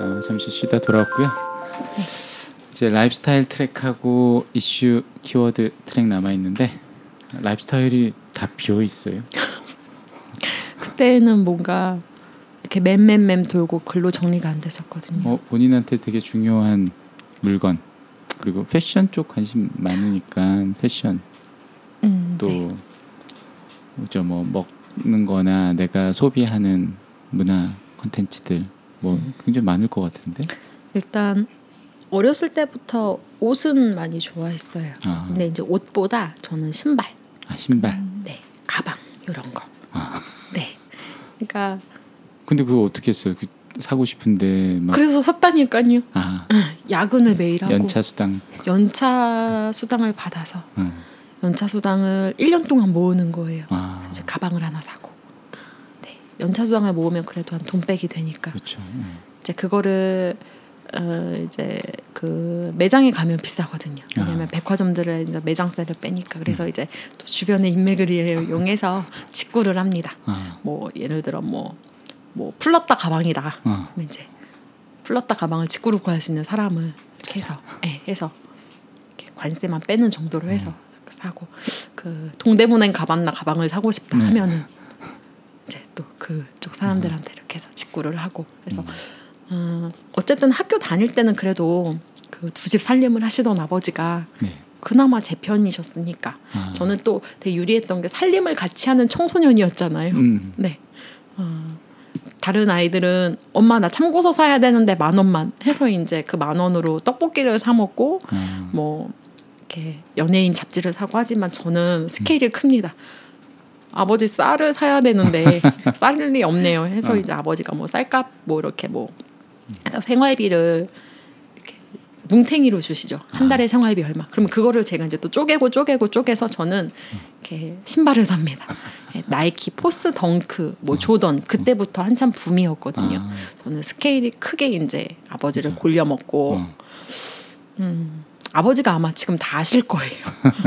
어, 잠시 쉬다 돌아왔고요. 이제 라이프스타일 트랙하고 이슈 키워드 트랙 남아 있는데 라이프스타일이 다 비어 있어요. 그때는 뭔가 이렇게 맴맴맴 돌고 글로 정리가 안 됐었거든요. 어, 본인한테 되게 중요한 물건 그리고 패션 쪽 관심 많으니까 패션 음, 또 네. 뭐죠 뭐 먹는-거나 내가 소비하는 문화 콘텐츠들 뭐 음. 굉장히 많을 것 같은데. 일단 어렸을 때부터 옷은 많이 좋아했어요. 아, 근데 이제 옷보다 저는 신발, 아 신발. 네, 가방 이런 거. 아. 네. 그러니까 근데 그거 어떻게 했어요? 그 사고 싶은데 막 그래서 샀다니까요. 아, 야근을 매일 하고 연차 수당. 연차 수당을 받아서 응. 연차 수당을 1년 동안 모으는 거예요. 아, 그래서 이제 가방을 하나 사고. 네. 연차 수당을 모으면 그래도 한돈 빼기 되니까 그렇죠. 응. 이제 그거를 어 이제 그 매장에 가면 비싸거든요. 왜냐면 아. 백화점들은 이제 매장세를 빼니까 그래서 음. 이제 또 주변의 인맥을 이용해서 직구를 합니다. 아, 뭐 예를 들어 뭐뭐 풀렀다 가방이다. 어, 그러면 이제 풀렀다 가방을 직구로 구할 수 있는 사람을 이렇게 해서 예, 해서 이렇게 관세만 빼는 정도로 해서 사고 그 동대문행 가봤나 가방을 사고 싶다 네. 하면은 이제 또 그쪽 사람들한테 이렇게 해서 직구를 하고 그래서 어, 어쨌든 학교 다닐 때는 그래도 그 두 집 살림을 하시던 아버지가 네. 그나마 제 편이셨으니까 아, 저는 또 되게 유리했던 게 살림을 같이 하는 청소년이었잖아요. 음, 네. 어, 다른 아이들은 엄마 나 참고서 사야 되는데 만 원만 해서 이제 그 만 원으로 떡볶이를 사 먹고 아, 뭐 이렇게 연예인 잡지를 사고 하지만 저는 스케일이 큽니다. 아버지 쌀을 사야 되는데 쌀이 없네요. 해서 어. 이제 아버지가 뭐 쌀값 뭐 이렇게 뭐 생활비를 이렇게 뭉탱이로 주시죠. 한 달에 생활비 얼마. 그러면 그거를 제가 이제 또 쪼개고 쪼개고 쪼개서 저는 이렇게 신발을 삽니다. 예, 나이키, 포스, 덩크, 뭐 조던 그때부터 한참 붐이었거든요. 아, 저는 스케일이 크게 이제 아버지를. 골려 먹고 어, 음, 아버지가 아마 지금 다 아실 거예요.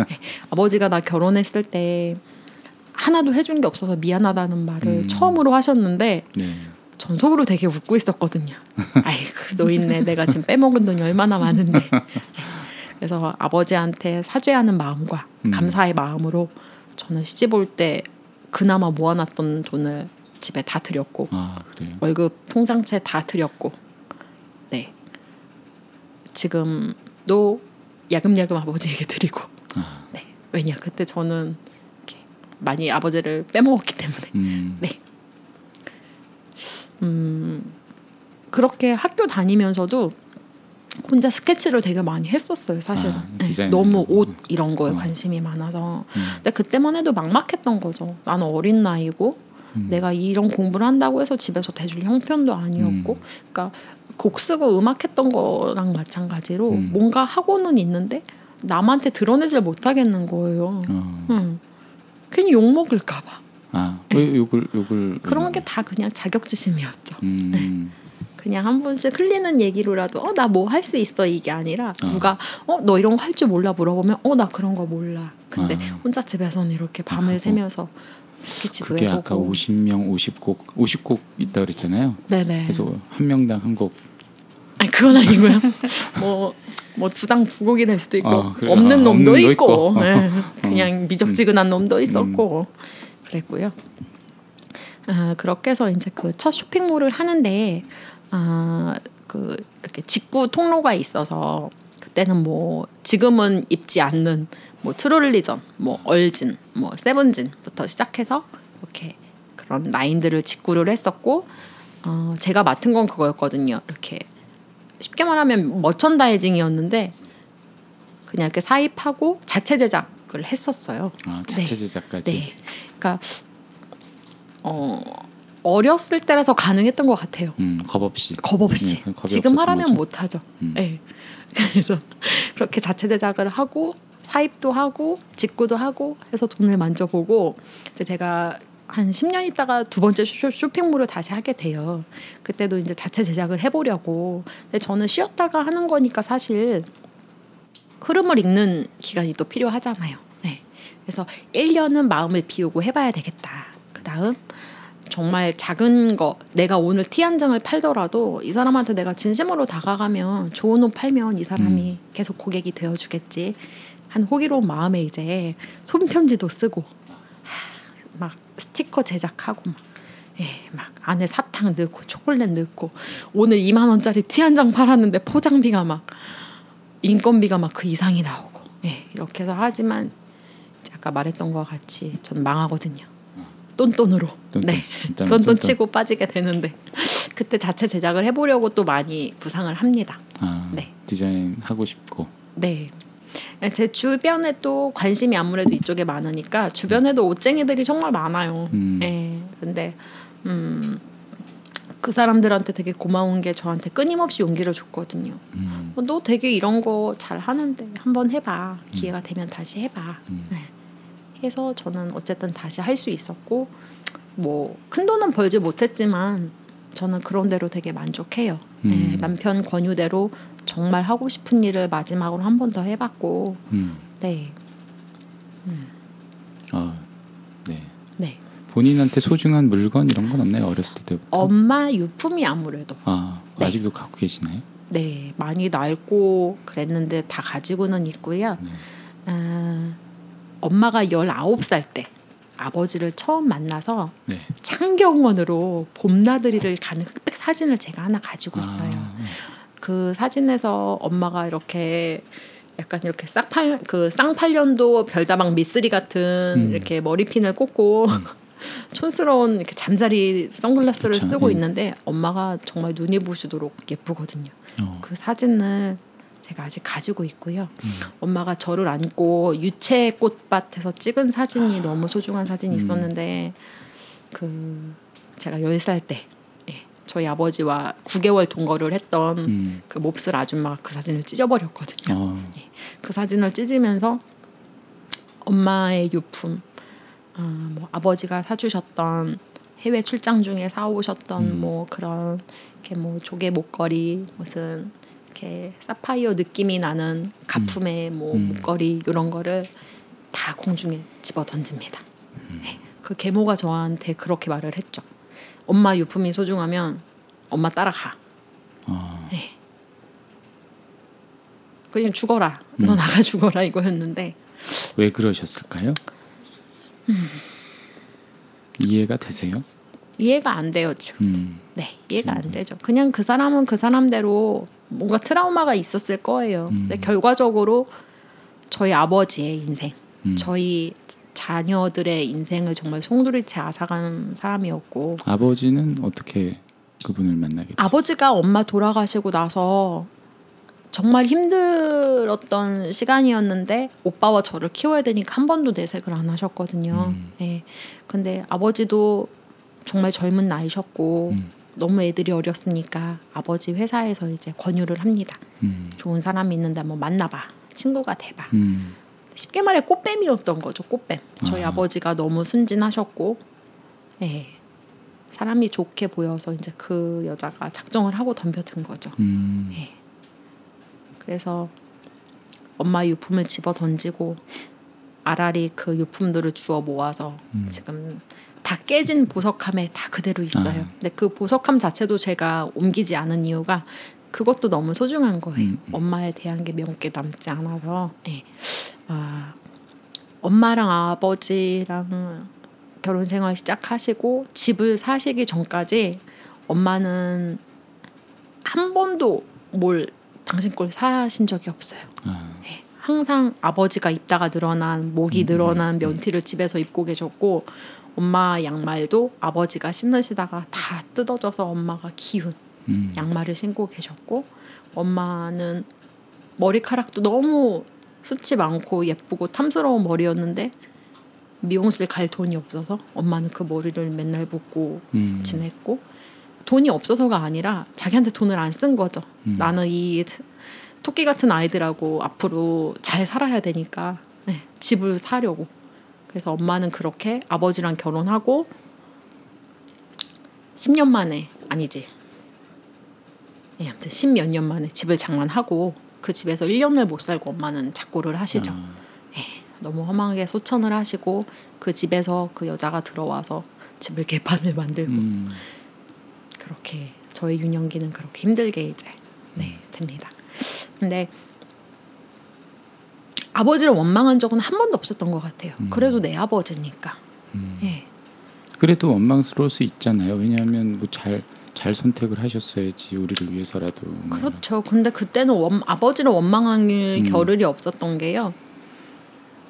네, 아버지가 나 결혼했을 때 하나도 해준 게 없어서 미안하다는 말을 음. 처음으로 하셨는데 네. 전 속으로 되게 웃고 있었거든요. 아이고 노인네 내가 지금 빼먹은 돈이 얼마나 많은데. 네. 그래서 아버지한테 사죄하는 마음과 음. 감사의 마음으로 저는 시집 올 때 그나마 모아놨던 돈을 집에 다 드렸고 아. 월급 통장채 다 드렸고 네 지금도 야금야금 아버지에게 드리고 아, 네 왜냐 그때 저는 많이 아버지를 빼먹었기 때문에 음, 네. 음 그렇게 학교 다니면서도 혼자 스케치를 되게 많이 했었어요 사실은 아, 네, 너무 거. 옷 이런 거에 어. 관심이 많아서 음, 근데 그때만 해도 막막했던 거죠 나는 어린 나이고 음. 내가 이런 공부를 한다고 해서 집에서 대줄 형편도 아니었고 음. 그러니까 곡 쓰고 음악했던 거랑 마찬가지로 음. 뭔가 하고는 있는데 남한테 드러내질 못하겠는 거예요. 어, 응. 괜히 욕 먹을까 봐 아, 왜 욕을 욕을 그런 게 다 그냥 자격지심이었죠. 음, 그냥 한 번씩 흘리는 얘기로라도 어 나 뭐 할 수 있어 이게 아니라 어. 누가 어 너 이런 거 할 줄 몰라 물어보면 어 나 그런 거 몰라. 근데 아. 혼자 집에서는 이렇게 밤을 하고. 새면서 스케치도 그게 해보고. 아까 50명 50곡 50곡 있다 그랬잖아요. 네네. 그래서 한 명당 한 곡. 아니 그건 아니고요. 뭐 뭐 두당 두 곡이 될 수도 있고 어, 그래. 없는 아, 놈도 없는 있고 있고. 예, 그냥 미적지근한 놈도 있었고 그랬고요. 아, 그렇게 해서 이제 그 첫 쇼핑몰을 하는데 아, 그 이렇게 직구 통로가 있어서 그때는 뭐 지금은 입지 않는 뭐 트롤리전, 뭐 얼진, 뭐 세븐진부터 시작해서 이렇게 그런 라인들을 직구를 했었고 어, 제가 맡은 건 그거였거든요. 이렇게 쉽게 말하면 머천다이징이었는데 그냥 이렇게 사입하고 자체 제작을 했었어요. 아, 자체 네. 제작까지. 네, 그러니까 어 어렸을 때라서 가능했던 것 같아요. 음, 겁 없이. 겁 없이 네, 지금 하라면. 못 하죠. 음. 네. 그래서 그렇게 자체 제작을 하고 사입도 하고 직구도 하고 해서 돈을 만져보고 이제 제가 한 10년 있다가 두 번째 쇼- 쇼핑몰을 다시 하게 돼요. 그때도 이제 자체 제작을 해보려고. 근데 저는 쉬었다가 하는 거니까 사실 흐름을 읽는 기간이 또 필요하잖아요. 네. 그래서 1년은 마음을 비우고 해봐야 되겠다. 그 다음 정말 작은 거 내가 오늘 티 한 장을 팔더라도 이 사람한테 내가 진심으로 다가가면 좋은 옷 팔면 이 사람이 음. 계속 고객이 되어주겠지 한 호기로운 마음에 이제 손편지도 쓰고 막 스티커 제작하고 막, 예, 막 안에 사탕 넣고 초콜릿 넣고 오늘 2만 원짜리 티 한 장 팔았는데 포장비가 막 인건비가 막 그 이상이 나오고 예, 이렇게 해서 하지만 아까 말했던 것 같이 전 망하거든요. 똔똔으로 똔똔, 네 똔똔 치고 빠지게 되는데 그때 자체 제작을 해보려고 또 많이 구상을 합니다. 아, 네 디자인 하고 싶고 네. 제 주변에 또 관심이 아무래도 이쪽에 많으니까 주변에도 옷쟁이들이 정말 많아요. 음. 네. 근데 음, 그 사람들한테 되게 고마운 게 저한테 끊임없이 용기를 줬거든요. 음. 너 되게 이런 거 잘 하는데 한번 해봐. 기회가 음. 되면 다시 해봐. 음. 네. 해서 저는 어쨌든 다시 할 수 있었고 뭐 큰 돈은 벌지 못했지만 저는 그런 대로 되게 만족해요. 음. 네, 남편 권유대로 정말 하고 싶은 일을 마지막으로 한 번 더 해봤고, 음. 네. 음. 아, 네. 네. 본인한테 소중한 물건 이런 건 없나요? 어렸을 때부터? 엄마 유품이 아무래도. 아, 네. 아직도 갖고 계시나요? 네, 많이 낡고 그랬는데 다 가지고는 있고요. 네. 아, 엄마가 19살 때 아버지를 처음 만나서 네. 창경원으로 봄나들이를 가는 흑백 사진을 제가 하나 가지고 아, 있어요. 아, 네. 그 사진에서 엄마가 이렇게 약간 이렇게 쌍팔 그 쌍팔년도 별다방 미쓰리 같은 음. 이렇게 머리핀을 꽂고 음. 촌스러운 이렇게 잠자리 선글라스를 그쵸, 쓰고 예. 있는데 엄마가 정말 눈이 부시도록 예쁘거든요. 어. 그 사진을 제가 아직 가지고 있고요. 음. 엄마가 저를 안고 유채 꽃밭에서 찍은 사진이 아. 너무 소중한 사진이 음. 있었는데 그 제가 열 살때 예, 저희 아버지와 9개월 동거를 했던 음. 그 몹쓸 아줌마가 그 사진을 찢어버렸거든요. 어. 예, 그 사진을 찢으면서 엄마의 유품, 어, 뭐 아버지가 사주셨던 해외 출장 중에 사오셨던 음. 뭐 그런 이렇게 뭐 조개 목걸이 무슨 이렇게 사파이어 느낌이 나는 가품의 음. 뭐 음. 목걸이 이런 거를 다 공중에 집어 던집니다. 음. 네. 그 계모가 저한테 그렇게 말을 했죠. 엄마 유품이 소중하면 엄마 따라가. 어. 네. 그냥 죽어라. 음. 너 나가 죽어라 이거였는데. 왜 그러셨을까요? 음. 이해가 되세요? 이해가 안 돼요 지금. 음. 네, 이해가 안 되죠. 그냥 그 사람은 그 사람대로 뭔가 트라우마가 있었을 거예요. 음. 근데 결과적으로 저희 아버지의 인생, 음. 저희 자녀들의 인생을 정말 송두리째 앗아간 사람이었고 아버지는 어떻게 그분을 만나게? 아버지가 엄마 돌아가시고 나서 정말 힘들었던 시간이었는데 오빠와 저를 키워야 되니까 한 번도 내색을 안 하셨거든요. 음. 네. 근데 아버지도 정말 젊은 나이셨고 음. 너무 애들이 어렸으니까 아버지 회사에서 이제 권유를 합니다. 음. 좋은 사람이 있는데 한번 만나봐. 친구가 돼봐. 음. 쉽게 말해 꽃뱀이었던 거죠. 꽃뱀. 저희 아. 버지가 너무 순진하셨고, 예. 사람이 좋게 보여서 이제 그 여자가 작정을 하고 덤벼든 거죠. 음. 예. 그래서 엄마 유품을 집어 던지고 아라리 그 유품들을 주워 모아서 음. 지금 다 깨진 보석함에 다 그대로 있어요. 아. 근데 그 보석함 자체도 제가 옮기지 않은 이유가 그것도 너무 소중한 거예요. 음, 음. 엄마에 대한 게 몇 개 남지 않아서. 네. 아, 엄마랑 아버지랑 결혼 생활 시작하시고 집을 사시기 전까지 엄마는 한 번도 뭘 당신 걸 사신 적이 없어요. 아. 네. 항상 아버지가 입다가 늘어난 목이 음, 늘어난 음, 면티를 집에서 입고 계셨고 엄마 양말도 아버지가 신으시다가 다 뜯어져서 엄마가 기운 음. 양말을 신고 계셨고 엄마는 머리카락도 너무 숱이 많고 예쁘고 탐스러운 머리였는데 미용실 갈 돈이 없어서 엄마는 그 머리를 맨날 붓고 음. 지냈고 돈이 없어서가 아니라 자기한테 돈을 안 쓴 거죠. 음. 나는 이 토끼 같은 아이들하고 앞으로 잘 살아야 되니까 네, 집을 사려고 그래서 엄마는 그렇게 아버지랑 결혼하고 10년 만에 아니지. 예, 아무튼 10몇 년 만에 집을 장만하고 그 집에서 1년을 못 살고 엄마는 작고를 하시죠. 음. 예, 너무 허망하게 소천을 하시고 그 집에서 그 여자가 들어와서 집을 개판을 만들고 음. 그렇게 저의 유년기는 그렇게 힘들게 이제 네 됩니다. 근데 아버지를 원망한 적은 한 번도 없었던 것 같아요. 음. 그래도 내 아버지니까. 음. 예. 그래도 원망스러울 수 있잖아요. 왜냐하면 뭐 잘 잘 선택을 하셨어야지 우리를 위해서라도. 뭐 그렇죠. 근데 그때는 원, 아버지를 원망할 음. 겨를이 없었던 게요.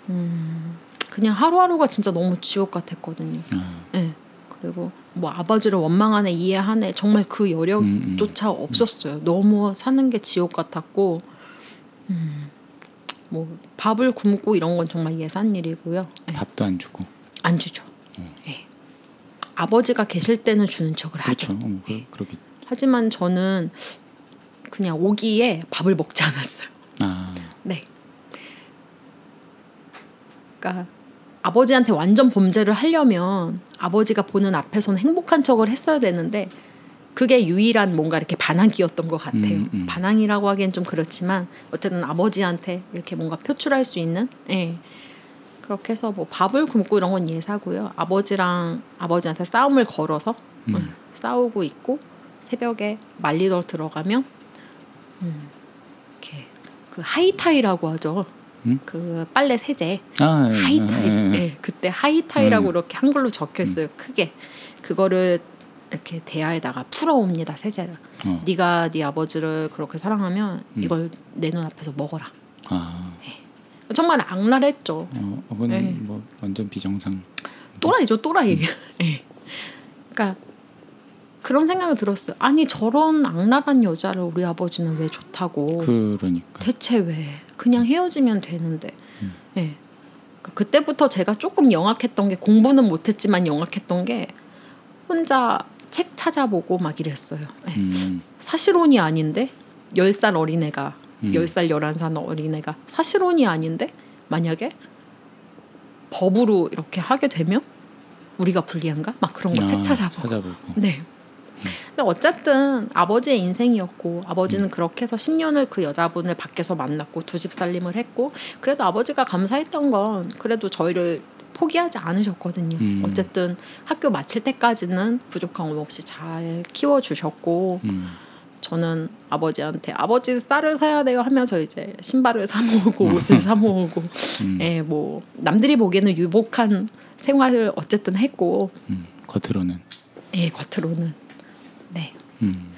음, 그냥 하루하루가 진짜 너무 지옥 같았거든요. 아, 예. 그리고 뭐 아버지를 원망하네 이해하네 정말 그 음, 음. 여력조차 없었어요. 너무 사는 게 지옥 같았고, 음, 뭐 밥을 굶고 이런 건 정말 예산 일이고요. 예. 밥도 안 주고. 안 주죠. 예. 아버지가 계실 때는 주는 척을 그렇죠. 하죠. 어, 그, 그러게. 하지만 저는 그냥 오기에 밥을 먹지 않았어요. 아, 네. 그러니까 아버지한테 완전 범죄를 하려면 아버지가 보는 앞에서는 행복한 척을 했어야 되는데 그게 유일한 뭔가 이렇게 반항기였던 것 같아요. 음, 음. 반항이라고 하기엔 좀 그렇지만 어쨌든 아버지한테 이렇게 뭔가 표출할 수 있는 예. 그렇게 해서 뭐 밥을 굶고 이런 건 예사고요. 아버지랑 아버지한테 싸움을 걸어서 음. 음, 싸우고 있고 새벽에 말리러 들어가면 음, 이렇게 그 하이타이라고 하죠. 음? 그 빨래 세제 아, 예, 하이타이. 예, 예. 예, 그때 하이타이라고 음. 이렇게 한글로 적혀 있어요. 크게 그거를 이렇게 대야에다가 풀어옵니다 세제를. 어. 네가 네 아버지를 그렇게 사랑하면 음. 이걸 내 눈앞에서 먹어라. 아, 정말 악랄했죠. 어, 그거는 네. 뭐 완전 비정상. 또라이죠, 또라이. 음. 예. 그러니까 그런 생각이 들었어요. 아니 저런 악랄한 여자를 우리 아버지는 왜 좋다고? 그러니까. 대체 왜? 그냥 헤어지면 되는데. 음. 예. 그러니까 그때부터 제가 조금 영악했던 게 공부는 못했지만 영악했던 게 혼자 책 찾아보고 막 이랬어요. 예. 음, 사실혼이 아닌데 10살 어린애가 음. 10살 11살 어린애가 사실혼이 아닌데 만약에 법으로 이렇게 하게 되면 우리가 불리한가? 막 그런 거책 아, 찾아보고. 찾아보고. 네. 근데 어쨌든 아버지의 인생이었고 아버지는 그렇게 해서 10년을 그 여자분을 밖에서 만났고 두 집 살림을 했고 그래도 아버지가 감사했던 건 그래도 저희를 포기하지 않으셨거든요. 음. 어쨌든 학교 마칠 때까지는 부족한 거 없이 잘 키워주셨고 음, 저는 아버지한테 아버지 쌀을 사야 돼요 하면서 이제 신발을 사 모으고 옷을 사 모으고 음, 예, 뭐 남들이 보기에는 유복한 생활을 어쨌든 했고 음, 겉으로는. 예, 겉으로는 네. 음,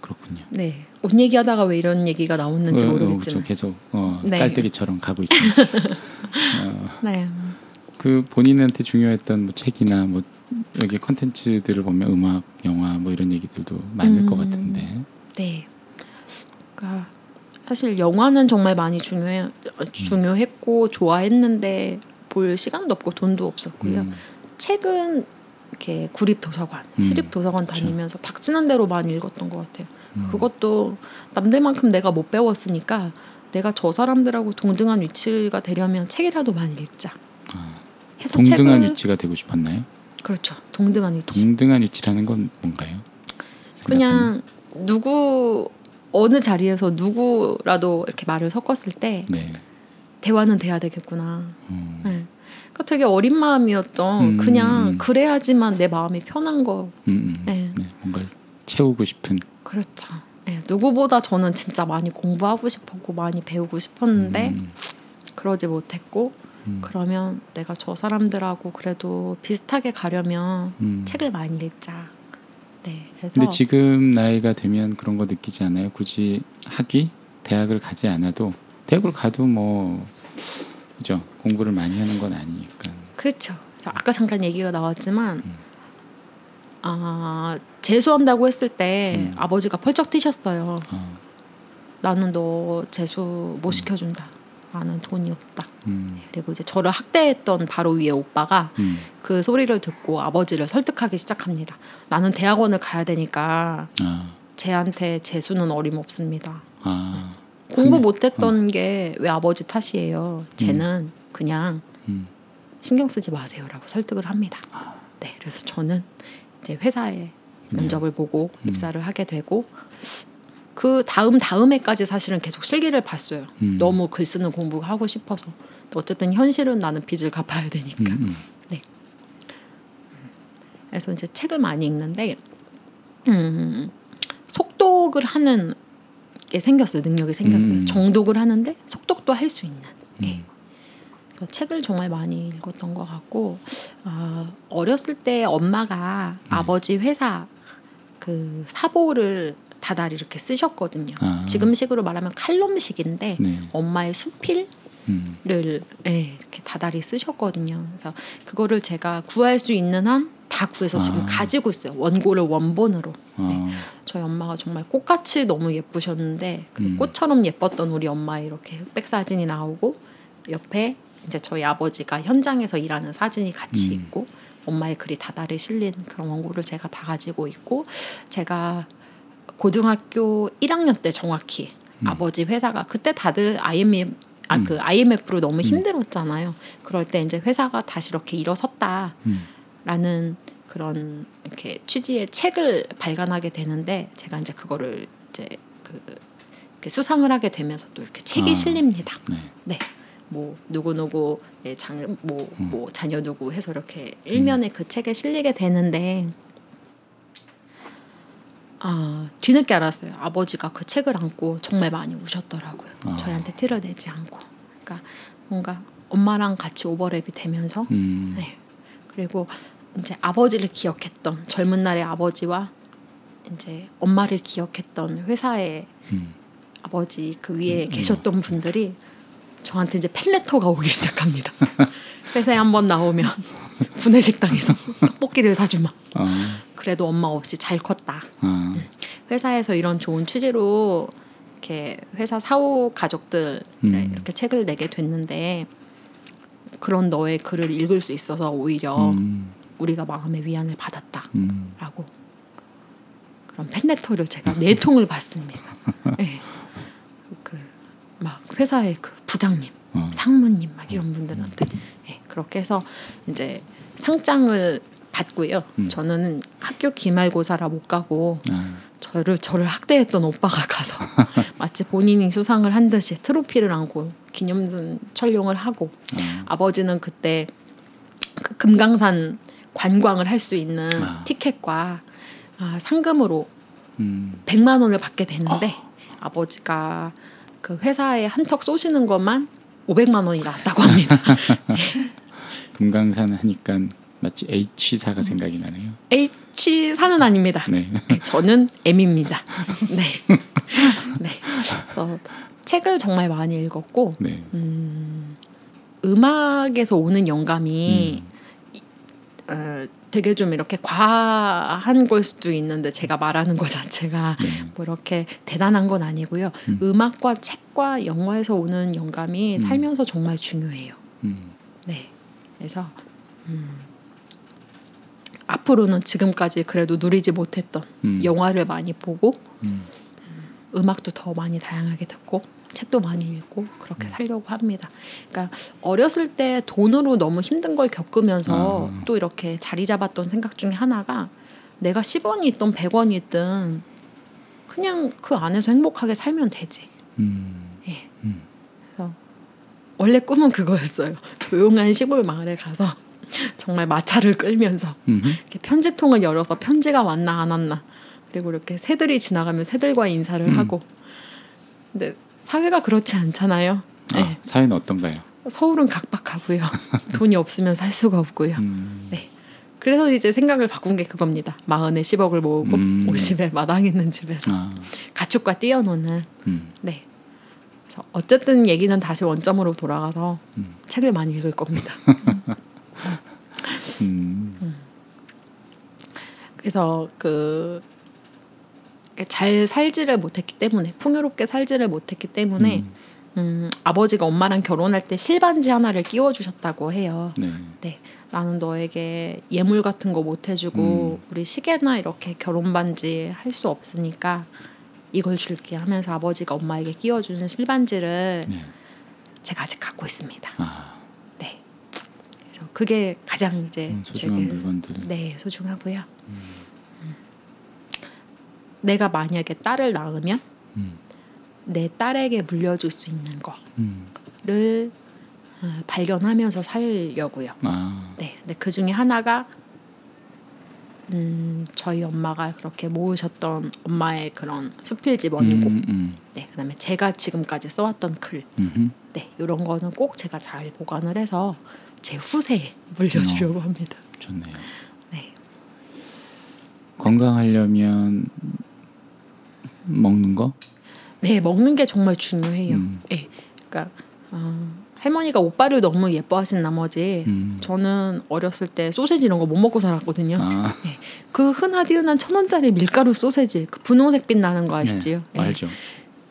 그렇군요. 네. 옷 얘기하다가 왜 이런 얘기가 나왔는지 어, 어, 모르겠지만. 저 계속 어, 네. 깔때기처럼 가고 있습니다. 어, 네. 그 본인한테 중요했던 뭐 책이나 뭐 여기 컨텐츠들을 보면 음악, 영화 뭐 이런 얘기들도 많을 것 음. 같은데. 네. 그러니까 사실 영화는 정말 많이 중요해 중요했고 좋아했는데 볼 시간도 없고 돈도 없었고요. 음, 책은 이렇게 구립 도서관, 음, 시립 도서관. 다니면서 닥치는 대로 많이 읽었던 것 같아요. 음, 그것도 남들만큼 내가 못 배웠으니까 내가 저 사람들하고 동등한 위치가 되려면 책이라도 많이 읽자. 아, 동등한 책을 위치가 되고 싶었나요? 그렇죠. 동등한 위치. 동등한 위치라는 건 뭔가요? 그냥 누구 어느 자리에서 누구라도 이렇게 말을 섞었을 때 네. 대화는 돼야 되겠구나. 음, 네. 그러니까 되게 어린 마음이었죠. 음, 그냥 음. 그래야지만 내 마음이 편한 거. 음, 음, 네. 네, 뭔가를 채우고 싶은. 그렇죠. 네. 누구보다 저는 진짜 많이 공부하고 싶었고 많이 배우고 싶었는데 음, 그러지 못했고 음, 그러면 내가 저 사람들하고 그래도 비슷하게 가려면 음. 책을 많이 읽자. 네. 그래서 근데 지금 나이가 되면 그런 거 느끼지 않아요? 굳이 학위, 대학을 가지 않아도 대학을 가도 뭐 그죠? 공부를 많이 하는 건 아니니까. 그렇죠. 그래서 아까 잠깐 얘기가 나왔지만 음. 아 재수한다고 했을 때 음. 아버지가 펄쩍 뛰셨어요. 어, 나는 너 재수 못 시켜준다. 나는 돈이 없다. 음, 그리고 이제 저를 학대했던 바로 위에 오빠가 음, 그 소리를 듣고 아버지를 설득하기 시작합니다. 나는 대학원을 가야 되니까 아, 쟤한테 재수는 어림없습니다. 아, 공부 근데- 못했던 게왜 아버지 탓이에요. 쟤는 그냥 음, 신경 쓰지 마세요라고 설득을 합니다. 아. 네, 그래서 저는 이제 회사에 그냥, 면접을 보고 음. 입사를 하게 되고 그 다음 다음 해까지 사실은 계속 실기를 봤어요. 음, 너무 글 쓰는 공부가 하고 싶어서. 어쨌든 현실은 나는 빚을 갚아야 되니까. 음, 음, 그래서 이제 책을 많이 읽는데 음, 속독을 하는 게 생겼어요. 능력이 생겼어요. 음. 정독을 하는데 속독도 할 수 있는. 예. 음. 책을 정말 많이 읽었던 것 같고 아, 어렸을 때 엄마가 네. 아버지 회사 그 사보를 다달이 이렇게 쓰셨거든요. 아. 지금식으로 말하면 칼럼식인데 네. 엄마의 수필 음. 를 예, 이렇게 다달이 쓰셨거든요. 그래서 그거를 제가 구할 수 있는 한 다 구해서 지금 아. 가지고 있어요. 원고를 원본으로. 어. 저희 엄마가 정말 꽃같이 너무 예쁘셨는데 그 음. 꽃처럼 예뻤던 우리 엄마의 이렇게 흑백 사진이 나오고 옆에 이제 저희 아버지가 현장에서 일하는 사진이 같이 음. 있고 엄마의 글이 다달이 실린 그런 원고를 제가 다 가지고 있고 제가 고등학교 1학년 때 정확히 음. 아버지 회사가 그때 다들 IMF 음. 아그 IMF로 너무 힘들었잖아요. 그럴 때 이제 회사가 다시 이렇게 일어섰다. 음. 라는 그런 이렇게 취지의 책을 발간하게 되는데 제가 이제 그거를 이제 그 수상을 하게 되면서 또 이렇게 책이 아. 실립니다. 네. 네. 뭐 누구 누구의 장뭐 음. 뭐 자녀 누구 해서 이렇게 일면에 그 책에 실리게 되는데 아 뒤늦게 알았어요. 아버지가 그 책을 안고 정말 많이 우셨더라고요. 아. 저희한테 티를 내지 않고, 그러니까 뭔가 엄마랑 같이 오버랩이 되면서 음. 네. 그리고 이제 아버지를 기억했던 젊은 날의 아버지와 이제 엄마를 기억했던 회사의 음. 아버지 그 위에 음. 계셨던 분들이 저한테 이제 팬레터가 오기 시작합니다. 회사에 한 번 나오면 구내식당에서 떡볶이를 사주마. 어. 그래도 엄마 없이 잘 컸다. 아. 회사에서 이런 좋은 취지로 이렇게 회사 사후 가족들 음. 이렇게 책을 내게 됐는데 그런 너의 글을 읽을 수 있어서 오히려 음. 우리가 마음의 위안을 받았다라고 음. 그런 팬레터를 제가 네 통을 받습니다. 네. 그막 회사의 그 부장님, 어. 상무님 막 이런 분들한테 네, 그렇게 해서 이제 상장을 받고요. 음. 저는 학교 기말고사라 못 가고 아. 저를 저를 학대했던 오빠가 가서 마치 본인이 수상을 한 듯이 트로피를 안고 기념 촬영을 하고 아. 아버지는 그때 그 금강산 관광을 할 수 있는 아. 티켓과 아, 상금으로 음. 100만 원을 받게 되는데 아 버지가 그 회사에 한턱 쏘시는 것만 500만 원이 나왔다고 합니다. 금강산 하니까 마치 H사가 생각이 나네요. H사는 아닙니다. 네. 네, 저는 M입니다. 네. 네. 그래서 책을 정말 많이 읽었고 네. 음, 음악에서 오는 영감이 음. 어, 되게 좀 이렇게 과한 걸 수도 있는데 제가 말하는 것 자체가 네. 뭐 이렇게 대단한 건 아니고요. 음. 음. 악과 책과 영화에서 오는 영감이 음. 살면서 정말 중요해요. 음. 네. 그래서 음, 앞으로는 지금까지 그래도 누리지 못했던 음. 영화를 많이 보고 음. 음악도 더 많이 다양하게 듣고 책도 많이 읽고 그렇게 음. 살려고 합니다. 그러니까 어렸을 때 돈으로 너무 힘든 걸 겪으면서 아. 또 이렇게 자리 잡았던 생각 중에 하나가 내가 10원이 있든 100원이 있든 그냥 그 안에서 행복하게 살면 되지. 음. 예. 음. 그래서 원래 꿈은 그거였어요. 조용한 시골 마을에 가서 정말 마차를 끌면서 음. 이렇게 편지통을 열어서 편지가 왔나 안 왔나 그리고 이렇게 새들이 지나가면 새들과 인사를 음. 하고 근데 사회가 그렇지 않잖아요. 아, 네. 사회는 어떤가요? 서울은 각박하고요. 돈이 없으면 살 수가 없고요. 음. 네. 그래서 이제 생각을 바꾼 게 그겁니다. 마흔에 10억을 모으고 음. 50에 마당 있는 집에서 아. 가축과 뛰어노는 음. 네. 그래서 어쨌든 얘기는 다시 원점으로 돌아가서 음. 책을 많이 읽을 겁니다. 음. 그래서 그 잘 살지를 못했기 때문에 풍요롭게 살지를 못했기 때문에 음. 음, 아버지가 엄마랑 결혼할 때 실반지 하나를 끼워 주셨다고 해요. 네. 나는 너에게 예물 같은 거 못 해주고 음. 우리 시계나 이렇게 결혼 반지 할 수 없으니까 이걸 줄게 하면서 아버지가 엄마에게 끼워주는 실반지를 네. 제가 아직 갖고 있습니다. 아. 그게 가장 이제 음, 소중한 되게- 물건들. 네 소중하고요. 음. 내가 만약에 딸을 낳으면 음. 내 딸에게 물려줄 수 있는 음. 거를 어, 발견하면서 살려고요. 아. 네, 근데 그 중에 하나가 음, 저희 엄마가 그렇게 모으셨던 엄마의 그런 수필집 원고, 음, 음. 네, 그다음에 제가 지금까지 써왔던 글, 음흠. 네, 이런 거는 꼭 제가 잘 보관을 해서 제 후세에 물려주려고 합니다. 좋네요. 네, 건강하려면 먹는 거? 네, 먹는 게 정말 중요해요. 음. 네, 그러니까 어, 할머니가 오빠를 너무 예뻐하신 나머지 음. 저는 어렸을 때 소세지 이런 거 못 먹고 살았거든요. 아, 그 흔하디 흔한 천 원짜리 밀가루 소세지, 그 분홍색 빛 나는 거 아시지요? 네, 알죠.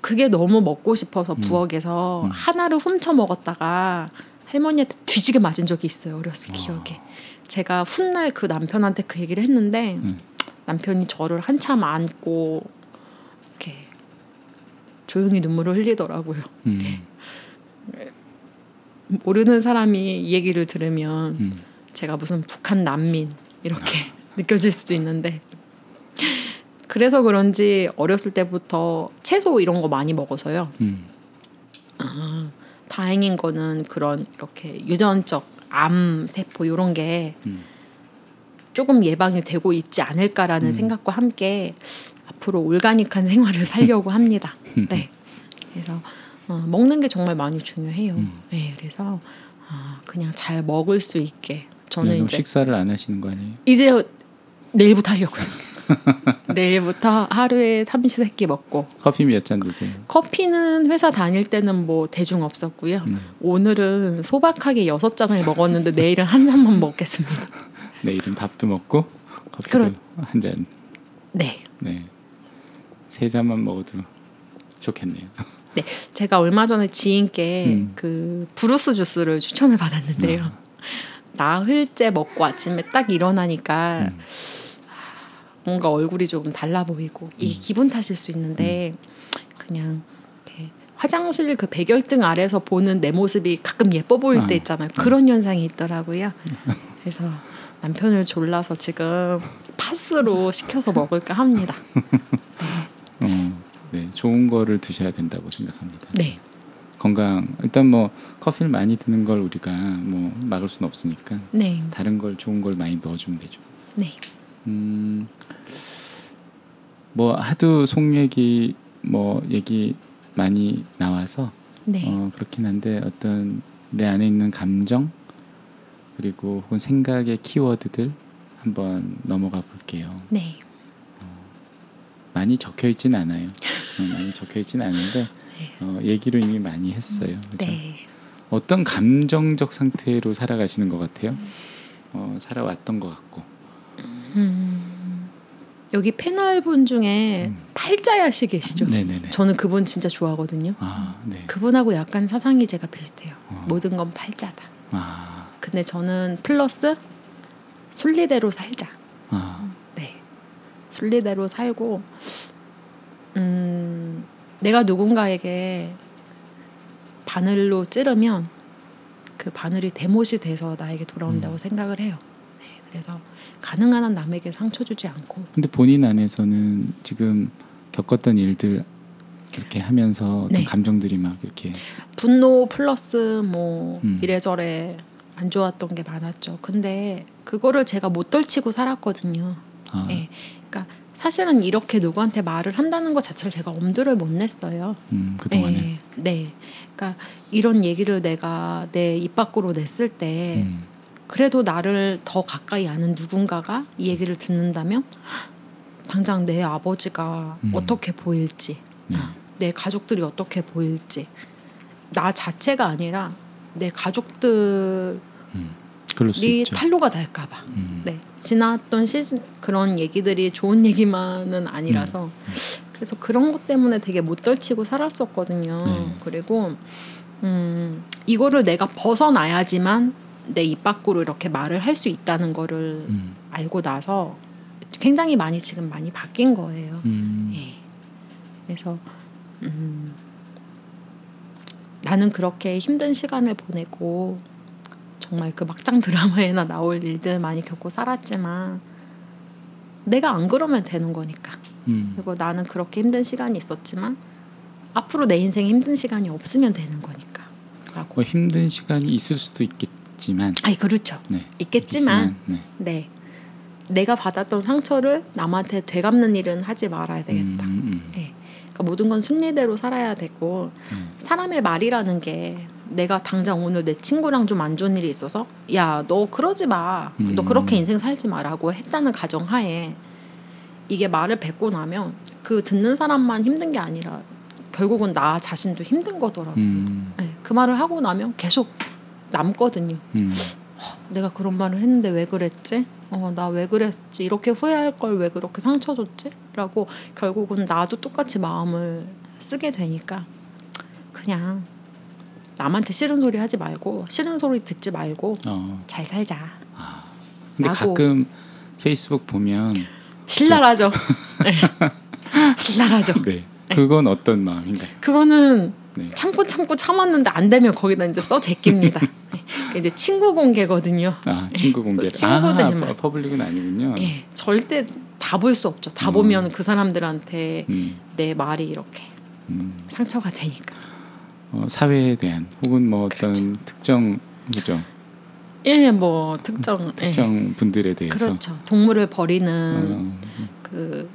그게 너무 먹고 싶어서 음. 부엌에서 음. 하나를 훔쳐 먹었다가 할머니한테 뒤지게 맞은 적이 있어요 어렸을 기억에. 제가 훗날 그 남편한테 그 얘기를 했는데 음. 남편이 저를 한참 안고 이렇게 조용히 눈물을 흘리더라고요. 음, 모르는 사람이 이 얘기를 들으면 음. 제가 무슨 북한 난민 이렇게 느껴질 수도 있는데 그래서 그런지 어렸을 때부터 채소 이런 거 많이 먹어서요. 음. 아, 다행인 거는 그런 이렇게 유전적 암 세포 이런 게 음. 조금 예방이 되고 있지 않을까라는 음. 생각과 함께 앞으로 올가닉한 생활을 살려고 합니다. 네. 그래서 어, 먹는 게 정말 많이 중요해요. 음. 네, 그래서 아, 그냥 잘 먹을 수 있게 저는 이제 식사를 안 하시는 거 아니에요? 이제 내일부터 하려고요. 내일부터 하루에 삼시세끼 먹고 커피 몇 잔 드세요? 커피는 회사 다닐 때는 뭐 대중 없었고요. 음. 오늘은 소박하게 여섯 잔을 먹었는데 내일은 한 잔만 먹겠습니다. 내일은 밥도 먹고 커피도 그렇- 한 잔. 네. 네. 세 잔만 먹어도 좋겠네요. 제가 얼마 전에 지인께 음. 그 브루스 주스를 추천을 받았는데요. 아. 나흘째 먹고 아침에 딱 일어나니까 음. 뭔가 얼굴이 조금 달라 보이고 이게 음. 기분 탓일 수 있는데 그냥 이렇게 화장실 그 백열등 아래서 보는 내 모습이 가끔 예뻐 보일 때 아. 있잖아요. 그런 현상이 있더라고요. 그래서 남편을 졸라서 지금 파스로 시켜서 먹을까 합니다. 어, 네, 좋은 거를 드셔야 된다고 생각합니다. 네, 건강 일단 뭐 커피를 많이 드는 걸 우리가 뭐 막을 수는 없으니까 네, 다른 걸 좋은 걸 많이 넣어주면 되죠. 네. 음, 뭐 하도 속 얘기 뭐 얘기 많이 나와서 네. 어, 그렇긴 한데 어떤 내 안에 있는 감정 그리고 혹은 생각의 키워드들 한번 넘어가 볼게요. 네. 많이 적혀 있진 않아요. 어, 많이 적혀 있진 않은데 어, 얘기를 이미 많이 했어요. 그죠? 네. 어떤 감정적 상태로 살아가시는 것 같아요. 어, 살아왔던 것 같고. 음, 여기 패널 분 중에 음. 팔자야 씨 계시죠? 네네네. 저는 그분 진짜 좋아하거든요. 아, 네. 그분하고 약간 사상이 제가 비슷해요. 어. 모든 건 팔자다. 아, 근데 저는 플러스 순리대로 살자. 아, 네. 순리대로 살고 음, 내가 누군가에게 바늘로 찌르면 그 바늘이 대못이 돼서 나에게 돌아온다고 음. 생각을 해요. 네. 그래서 가능한 한 남에게 상처 주지 않고 근데 본인 안에서는 지금 겪었던 일들 이렇게 하면서 네. 감정들이 막 이렇게 분노 플러스 뭐 음. 이래저래 안 좋았던 게 많았죠. 근데 그거를 제가 못 떨치고 살았거든요. 아, 네. 그러니까 사실은 이렇게 누구한테 말을 한다는 것 자체를 제가 엄두를 못 냈어요. 음, 그동안에 네, 네. 그러니까 이런 얘기를 내가 내 입 밖으로 냈을 때 음, 그래도 나를 더 가까이 아는 누군가가 이 얘기를 듣는다면 당장 내 아버지가 음. 어떻게 보일지, 네. 내 가족들이 어떻게 보일지, 나 자체가 아니라 내 가족들이 음. 탈로가 날까봐. 음, 네. 지났던 시즌 그런 얘기들이 좋은 얘기만은 아니라서 음. 그래서 그런 것 때문에 되게 못 떨치고 살았었거든요. 네. 그리고 음, 이거를 내가 벗어나야지만 내 입 밖으로 이렇게 말을 할 수 있다는 거를 음, 알고 나서 굉장히 많이 지금 많이 바뀐 거예요. 음, 예. 그래서 음, 나는 그렇게 힘든 시간을 보내고 정말 그 막장 드라마에나 나올 일들 많이 겪고 살았지만 내가 안 그러면 되는 거니까. 음, 그리고 나는 그렇게 힘든 시간이 있었지만 앞으로 내 인생에 힘든 시간이 없으면 되는 거니까. 라고. 뭐 힘든 시간이 있을 수도 있겠 지만 아니 그렇죠. 네, 있겠지만 있지만, 네, 네. 내가 받았던 상처를 남한테 되갚는 일은 하지 말아야 되겠다. 음, 음. 예. 그러니까 모든 건 순리대로 살아야 되고 음. 사람의 말이라는 게 내가 당장 오늘 내 친구랑 좀 안 좋은 일이 있어서 야 너 그러지 마, 너 음. 그렇게 인생 살지 마라고 했다는 가정하에 이게 말을 뱉고 나면 그 듣는 사람만 힘든 게 아니라 결국은 나 자신도 힘든 거더라고요. 음, 예, 그 말을 하고 나면 계속 남거든요. 음, 내가 그런 말을 했는데 왜 그랬지? 어, 나 왜 그랬지? 이렇게 후회할 걸 왜 그렇게 상처 줬지? 라고 결국은 나도 똑같이 마음을 쓰게 되니까 그냥 남한테 싫은 소리 하지 말고 싫은 소리 듣지 말고 어. 잘 살자. 근데 라고. 가끔 페이스북 보면 신랄하죠. 네. 신랄하죠. 네 그건 어떤 마음인가요? 그거는 네. 참고 참고 참았는데 안 되면 거기다 이제 써 제낍니다. 네. 그 이제 친구 공개거든요. 아 친구 공개. 아 친구들만. pu- public은 아니군요. 예, 절대 다 볼 수 없죠. 다 음. 보면 그 사람들한테 음, 내 말이 이렇게 음. 상처가 되니까. 어, 사회에 대한 혹은 뭐 어떤 그렇죠. 특정 그죠 예, 뭐 특정, 예. 특정 분들에 대해서 그렇죠. 동물을 버리는 어, 그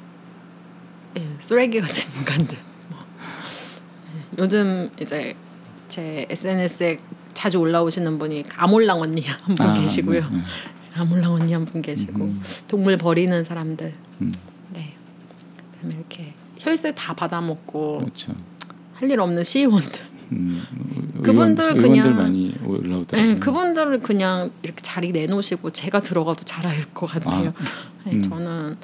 예, 쓰레기 같은 인간들. 요즘 이제 제 SNS에 자주 올라오시는 분이 아몰랑 언니 한분 아, 계시고요. 네, 네. 아몰랑 언니 한 분 계시고 음, 동물 버리는 사람들. 음, 네. 그다음에 이렇게 혈세 다 받아먹고 그렇죠. 할일 없는 시의원들. 음, 그분들 의원, 의원들 그냥- 많이 올라오더라고요. 네, 그분들을 그냥 이렇게 자리 내놓으시고 제가 들어가도 잘할 것 같아요. 네, 음. 저는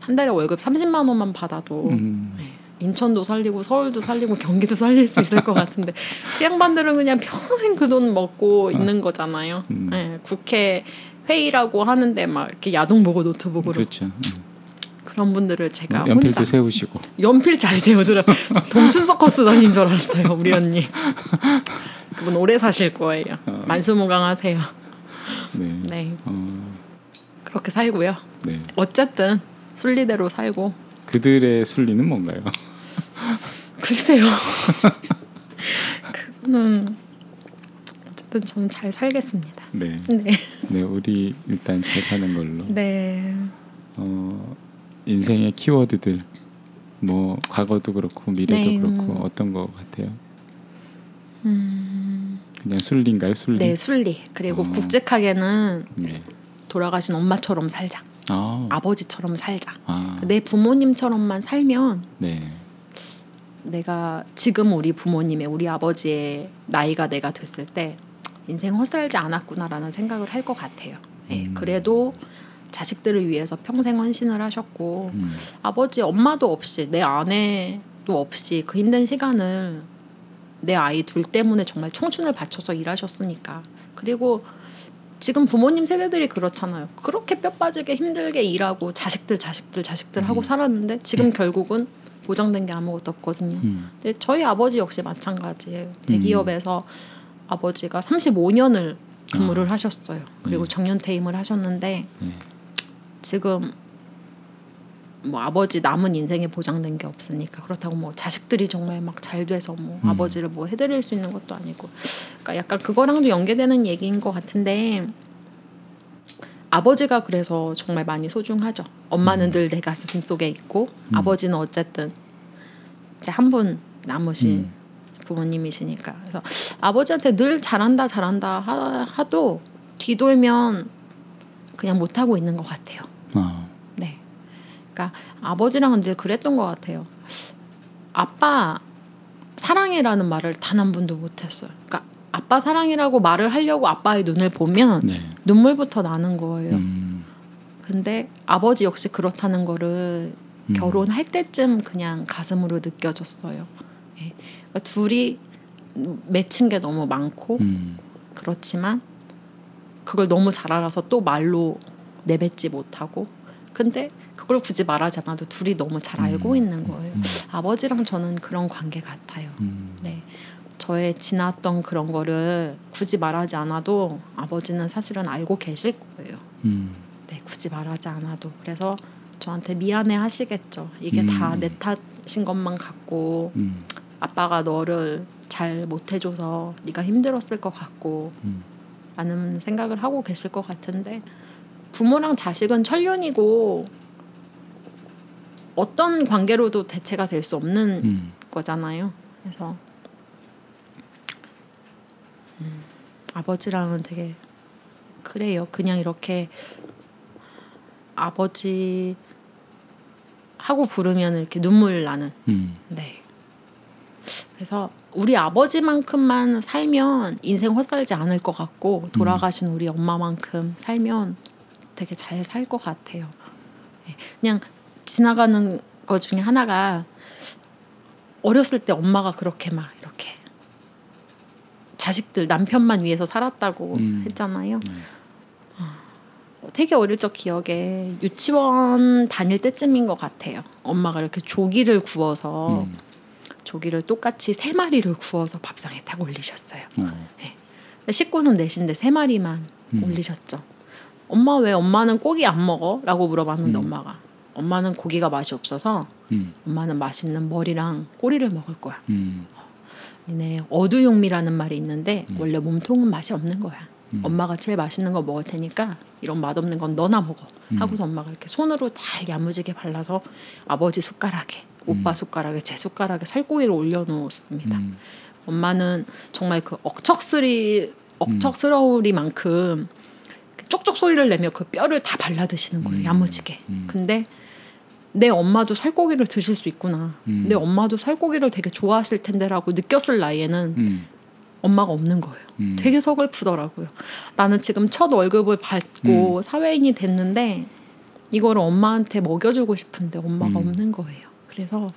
한 달에 월급 30만 원만 받아도 음, 네, 인천도 살리고 서울도 살리고 경기도 살릴 수 있을 것 같은데 그 양반들은 그냥 평생 그 돈 먹고 있는 거잖아요. 어. 음. 네, 국회 회의라고 하는데 막 이렇게 야동 보고 노트북으로 그렇죠. 그런 분들을 제가 음. 연필도 혼자 세우시고 연필 잘 세우더라. 저 동춘 서커스 다닌 줄 알았어요, 우리 언니. 그분 오래 사실 거예요. 어. 만수무강하세요. 네. 네, 어, 그렇게 살고요. 네. 어쨌든 순리대로 살고 그들의 순리는 뭔가요? 글쎄요. 그거는 어쨌든 저는 잘 살겠습니다. 네. 네, 네, 우리 일단 잘 사는 걸로. 네, 어, 인생의 키워드들 뭐 과거도 그렇고 미래도 네. 그렇고 어떤 거 같아요? 음, 그냥 순리인가요? 순리? 네 순리 그리고 어. 굵직하게는 네. 돌아가신 엄마처럼 살자, 아, 아버지처럼 살자. 아, 내 부모님처럼만 살면 네. 내가 지금 우리 부모님의 우리 아버지의 나이가 내가 됐을 때 인생 헛살지 않았구나라는 생각을 할 것 같아요. 예, 음. 그래도 자식들을 위해서 평생 헌신을 하셨고 음, 아버지 엄마도 없이 내 아내도 없이 그 힘든 시간을 내 아이 둘 때문에 정말 청춘을 바쳐서 일하셨으니까 그리고 지금 부모님 세대들이 그렇잖아요. 그렇게 뼈 빠지게 힘들게 일하고 자식들 자식들 자식들 하고 음. 살았는데 지금 결국은 보장된 게 아무것도 없거든요. 음, 근데 저희 아버지 역시 마찬가지예요. 대기업에서 아버지가 35년을 근무를 아. 하셨어요. 그리고 네. 정년 퇴임을 하셨는데 네. 지금 뭐 아버지 남은 인생에 보장된 게 없으니까 그렇다고 뭐 자식들이 정말 막 잘 돼서 뭐 음. 아버지를 뭐 해드릴 수 있는 것도 아니고 그러니까 약간 그거랑도 연계되는 얘기인 것 같은데 아버지가 그래서 정말 많이 소중하죠. 엄마는 음. 늘 내 가슴 속에 있고 음. 아버지는 어쨌든 이제 한 분 남으신 음. 부모님이시니까 그래서 아버지한테 늘 잘한다 잘한다 하, 하도 뒤돌면 그냥 못 하고 있는 것 같아요. 아, 네. 그러니까 아버지랑은 늘 그랬던 것 같아요. 아빠 사랑해라는 말을 단 한 번도 못했어요. 그러니까 아빠 사랑이라고 말을 하려고 아빠의 눈을 보면 네. 눈물부터 나는 거예요. 음, 근데 아버지 역시 그렇다는 거를 음. 결혼할 때쯤 그냥 가슴으로 느껴졌어요. 예. 그러니까 둘이 맺힌 게 너무 많고 음, 그렇지만 그걸 너무 잘 알아서 또 말로 내뱉지 못하고 근데 그걸 굳이 말하지 않아도 둘이 너무 잘 알고 음. 있는 거예요. 음, 아버지랑 저는 그런 관계 같아요. 음, 네. 저의 지났던 그런 거를 굳이 말하지 않아도 아버지는 사실은 알고 계실 거예요. 음, 네, 굳이 말하지 않아도. 그래서 저한테 미안해 하시겠죠. 이게 음. 다내 탓인 것만 같고 음, 아빠가 너를 잘 못해줘서 네가 힘들었을 것 같고 음. 많은 생각을 하고 계실 것 같은데 부모랑 자식은 천륜이고 어떤 관계로도 대체가 될 수 없는 음. 거잖아요. 그래서 음, 아버지랑은 되게 그래요. 그냥 이렇게 아버지 하고 부르면 이렇게 눈물 나는. 음. 네. 그래서 우리 아버지만큼만 살면 인생 헛살지 않을 것 같고 돌아가신 우리 엄마만큼 살면 되게 잘 살 것 같아요. 네. 그냥 지나가는 것 중에 하나가 어렸을 때 엄마가 그렇게 막 이렇게 자식들 남편만 위해서 살았다고 음. 했잖아요. 음. 어, 되게 어릴 적 기억에 유치원 다닐 때쯤인 것 같아요. 엄마가 이렇게 조기를 구워서 음. 조기를 똑같이 세 마리를 구워서 밥상에 딱 올리셨어요. 어. 식구는 넷인데 세 마리만 음. 올리셨죠. 엄마 왜 엄마는 고기 안 먹어? 라고 물어봤는데 음. 엄마가 엄마는 고기가 맛이 없어서 음. 엄마는 맛있는 머리랑 꼬리를 먹을 거야. 음. 니네 어두육미라는 말이 있는데 음. 원래 몸통은 맛이 없는 거야. 음. 엄마가 제일 맛있는 거 먹을 테니까 이런 맛없는 건 너나 먹어. 음. 하고서 엄마가 이렇게 손으로 잘 야무지게 발라서 아버지 숟가락에 오빠 음. 숟가락에 제 숟가락에 살코기를 올려놓습니다. 음. 엄마는 정말 그 억척스리 억척스러우리만큼 쪽쪽 소리를 내며 그 뼈를 다 발라 드시는 거예요. 음. 야무지게. 음. 근데 내 엄마도 살코기를 드실 수 있구나. 음. 내 엄마도 살코기를 되게 좋아하실 텐데라고 느꼈을 나이에는 음. 엄마가 없는 거예요. 음. 되게 서글프더라고요. 나는 지금 첫 월급을 음. 받고 사회인이 됐는데 이거를 엄마한테 먹여주고 싶은데 엄마가 음. 없는 거예요. 그래서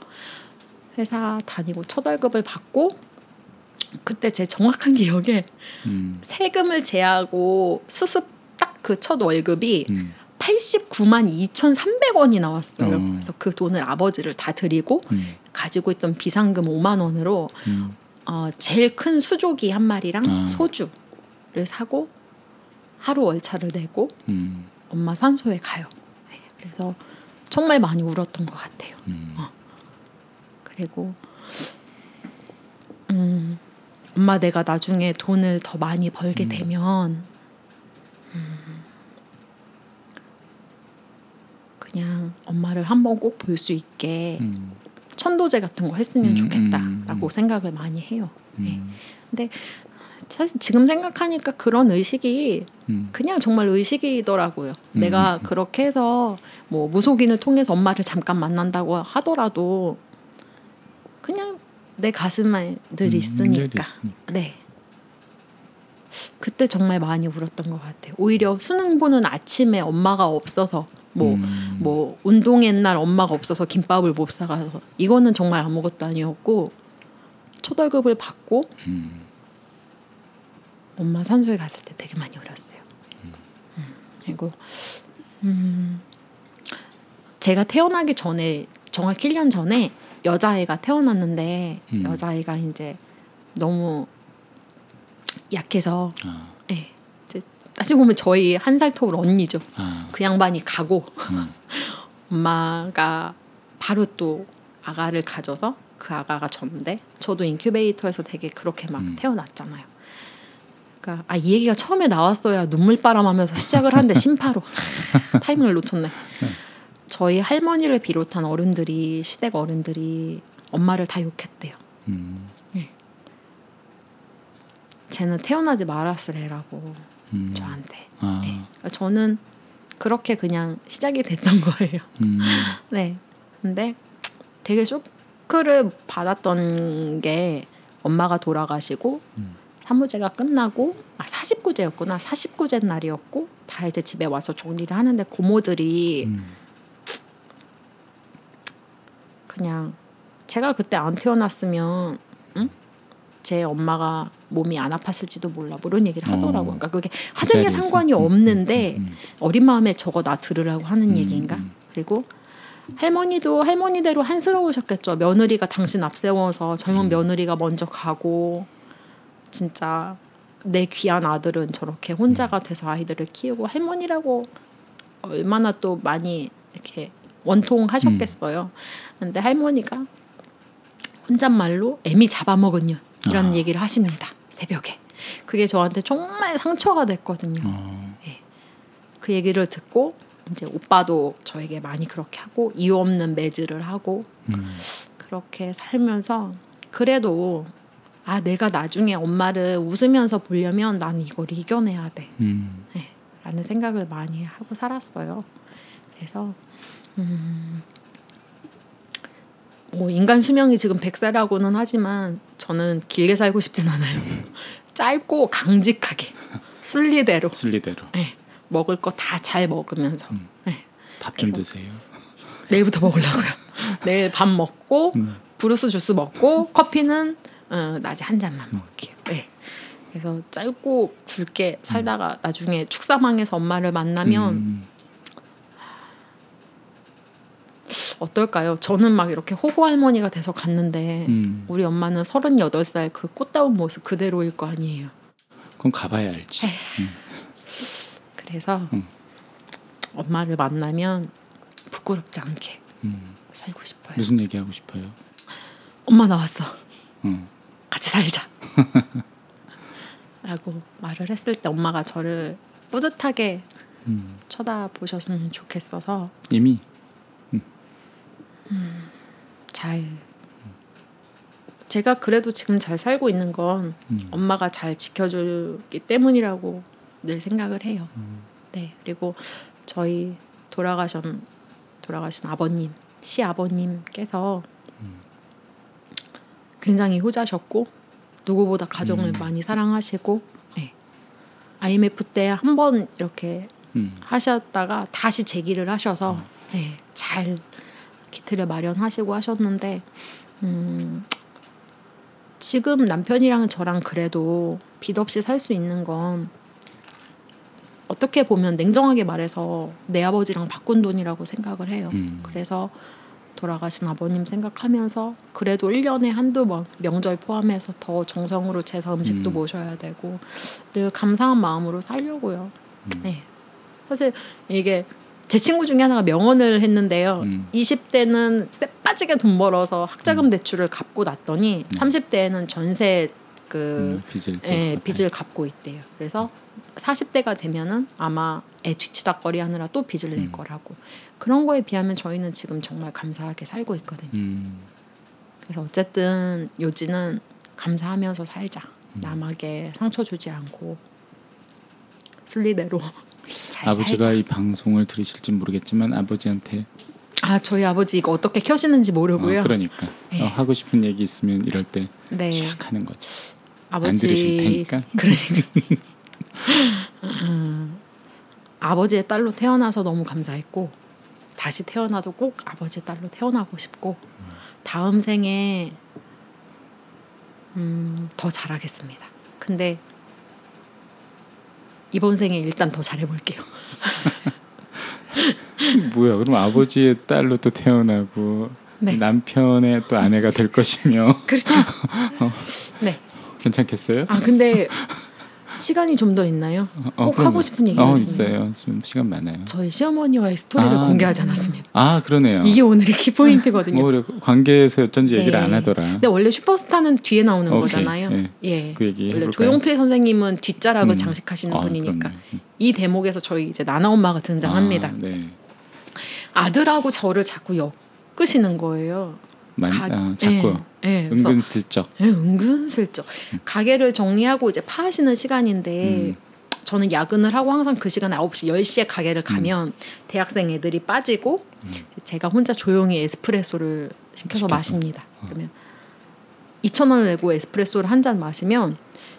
회사 다니고 첫 월급을 받고 그때 제 정확한 기억에 음. 세금을 제하고 수습 딱 그 첫 월급이 음. 89만 2,300원이 나왔어요. 어. 그래서 그 돈을 아버지를 다 드리고 음. 가지고 있던 비상금 5만 원으로 음. 어, 제일 큰 수조기 한 마리랑 아. 소주를 사고 하루 월차를 내고 음. 엄마 산소에 가요. 네, 그래서 정말 많이 울었던 것 같아요. 음. 어. 그리고 음, 엄마 내가 나중에 돈을 더 많이 벌게 음. 되면 음, 그냥 엄마를 한번 꼭 볼 수 있게 음. 천도제 같은 거 했으면 음, 좋겠다라고 음. 생각을 많이 해요. 네. 음. 사실 지금 생각하니까 그런 의식이 음. 그냥 정말 의식이더라고요. 음, 내가 음. 그렇게 해서 뭐 무속인을 통해서 엄마를 잠깐 만난다고 하더라도 그냥 내 가슴에 늘 음, 늘 있으니까. 있으니까. 네. 그때 정말 많이 울었던 것 같아요. 오히려 수능 보는 아침에 엄마가 없어서 뭐 음. 뭐 운동회 날 엄마가 없어서 김밥을 못 사가서 이거는 정말 아무것도 아니었고 초월급을 받고 음. 엄마 산소에 갔을 때 되게 많이 울었어요. 음, 그리고 음, 제가 태어나기 전에 정확히 1년 전에 여자아이가 태어났는데 음. 여자아이가 이제 너무 약해서 아. 따지고 보면 저희 한 살 터울 언니죠. 아. 그 양반이 가고 음. 엄마가 바로 또 아가를 가져서 그 아가가 전데 저도 인큐베이터에서 되게 그렇게 막 음. 태어났잖아요. 그러니까 아 이 얘기가 처음에 나왔어야 눈물바람하면서 시작을 하는데 심파로 타이밍을 놓쳤네. 저희 할머니를 비롯한 어른들이 시댁 어른들이 엄마를 다 욕했대요. 음. 쟤는 태어나지 말았으래라고 음. 저한테. 아. 네. 저는 그렇게 그냥 시작이 됐던 거예요. 음. 네. 근데 되게 쇼크를 받았던 게 엄마가 돌아가시고 음. 사무제가 끝나고 아 49제였구나. 49제 날이었고 다 이제 집에 와서 정리를 하는데 고모들이 음. 그냥 제가 그때 안 태어났으면 응? 제 엄마가 몸이 안 아팠을지도 몰라 뭐 이런 얘기를 어. 하더라고요. 그러니까 그게 그 하등에. 상관이 음, 없는데 음, 음, 어린 마음에 저거 나 들으라고 하는 음, 얘기인가? 음. 그리고 할머니도 할머니대로 한스러우셨겠죠. 며느리가 당신 앞세워서 젊은 음. 며느리가 먼저 가고 진짜 내 귀한 아들은 저렇게 혼자가 돼서 아이들을 키우고 할머니라고 얼마나 또 많이 이렇게 원통하셨겠어요. 근데 할머니가 혼잣말로 애미 잡아먹은 년 이런 아. 얘기를 하십니다. 새벽에. 그게 저한테 정말 상처가 됐거든요. 어. 그 얘기를 듣고 이제 오빠도 저에게 많이 그렇게 하고 이유 없는 매질을 하고 음. 그렇게 살면서 그래도 아 내가 나중에 엄마를 웃으면서 보려면 난 이걸 이겨내야 돼. 음. 네, 라는 생각을 많이 하고 살았어요. 그래서 음, 뭐 인간 수명이 지금 100살이라고는 하지만 저는 길게 살고 싶진 않아요. 짧고 강직하게 순리대로 순리대로 네, 먹을 거 다 잘 먹으면서 음. 네, 밥좀 그래서- 드세요. 내일부터 먹으려고요. 내일 밥 먹고 음. 브루스 주스 먹고 커피는 어, 낮에 한 잔만 먹을게요. 네. 그래서 짧고 굵게 살다가 나중에 축사망에서 엄마를 만나면 음. 어떨까요? 저는 막 이렇게 호호 할머니가 돼서 갔는데 음. 우리 엄마는 38살 그 꽃다운 모습 그대로일 거 아니에요. 그건 가봐야 알지. 그래서 음. 엄마를 만나면 부끄럽지 않게 음. 살고 싶어요. 무슨 얘기 하고 싶어요? 엄마 나왔어. 음. 같이 살자. 라고 말을 했을 때 엄마가 저를 뿌듯하게 음. 쳐다보셨으면 좋겠어서 이미 잘 제가 그래도 지금 잘 살고 있는 건 음. 엄마가 잘 지켜주기 때문이라고 늘 생각을 해요. 음. 네 그리고 저희 돌아가신 돌아가신 아버님 시 아버님께서 굉장히 효자셨고 누구보다 가정을 음. 많이 사랑하시고 네. IMF 때 한 번 이렇게 음. 하셨다가 다시 재기를 하셔서 네, 잘 기틀을 마련하시고 하셨는데 음, 지금 남편이랑 저랑 그래도 빚 없이 살 수 있는 건 어떻게 보면 냉정하게 말해서 내 아버지랑 바꾼 돈이라고 생각을 해요. 음. 그래서 돌아가신 아버님 생각하면서 그래도 1년에 한두 번 명절 포함해서 더 정성으로 제사 음식도 음. 모셔야 되고 늘 감사한 마음으로 살려고요. 음. 네. 사실 이게 제 친구 중에 하나가 명언을 했는데요. 음. 20대는 쎄 빠지게 돈 벌어서 학자금 대출을 갚고 났더니 네. 30대에는 전세 그 음. 빚을 또 예, 빚을 갚고 있대요. 그래서 40대가 되면은 아마 애 뒤치다거리 하느라 또 빚을 낼 음. 거라고. 그런 거에 비하면 저희는 지금 정말 감사하게 살고 있거든요. 음. 그래서 어쨌든 요지는 감사하면서 살자. 음. 남에게 상처 주지 않고 순리대로 잘 아버지가 살자. 이 방송을 들으실지 모르겠지만 아버지한테 아 저희 아버지 이거 어떻게 켜시는지 모르고요. 어, 그러니까 네. 어, 하고 싶은 얘기 있으면 이럴 때 네, 샥 하는 거죠. 아버지 안 들으실 테니까. 그러니까 음, 아버지의 딸로 태어나서 너무 감사했고 다시 태어나도 꼭 아버지의 딸로 태어나고 싶고 다음 생에 음, 더 잘하겠습니다. 근데 이번 생에 일단 더 잘해볼게요. 뭐야? 그럼 아버지의 딸로 또 태어나고 네. 남편의 또 아내가 될 것이며 그렇죠. 네. 괜찮겠어요? 아 근데 시간이 좀 더 있나요? 어, 꼭 그럼요. 하고 싶은 얘기가 어. 있어요. 좀 시간 많아요. 저희 시어머니와의 스토리를 아, 공개하지 않았습니다. 아 그러네요. 이게 오늘의 키포인트거든요. 뭐 관계에서 어쩐지 얘기를 네. 안 하더라. 근데 원래 슈퍼스타는 뒤에 나오는 오케이. 거잖아요. 예. 예. 그 얘기 원래? 조용필 선생님은 뒷자락을 음. 장식하시는 아, 분이니까 그렇네. 이 대목에서 저희 이제 나나 엄마가 등장합니다. 아, 네. 아들하고 저를 자꾸 엮으시는 거예요. 만, 가- 아, 자꾸 예, 예. 은근슬쩍. 예, 은근슬쩍 가게를 정리하고 이제 파시는 시간인데 음. 저는 야근을 하고 항상 그 시간에 9시 10시에 가게를 가면 대학생 애들이 빠지고 음. 제가 혼자 조용히 에스프레소를 시켜서, 시켜서. 마십니다. 그러면 2천 원을 내고 에스프레소를 한 잔 마시면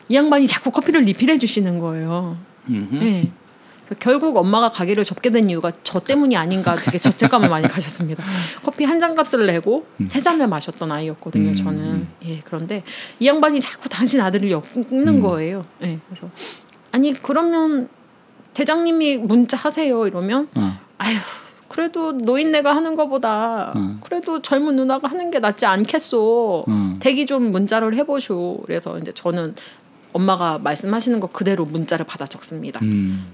이 양반이 자꾸 커피를 리필해 주시는 거예요. 그래서 결국 엄마가 가게를 접게 된 이유가 저 때문이 아닌가 되게 죄책감을 많이 가졌습니다. 커피 한 잔 값을 내고 음. 세 잔을 마셨던 아이였거든요. 음. 저는 예 그런데 이 양반이 자꾸 당신 아들을 엮는 음. 거예요. 예 그래서 아니 그러면 대장님이 문자 하세요 이러면 어. 아휴 그래도 노인네가 하는 거보다 어. 그래도 젊은 누나가 하는 게 낫지 않겠소. 어. 대기 좀 문자를 해보슈. 그래서 이제 저는 엄마가 말씀하시는 거 그대로 문자를 받아 적습니다. 음.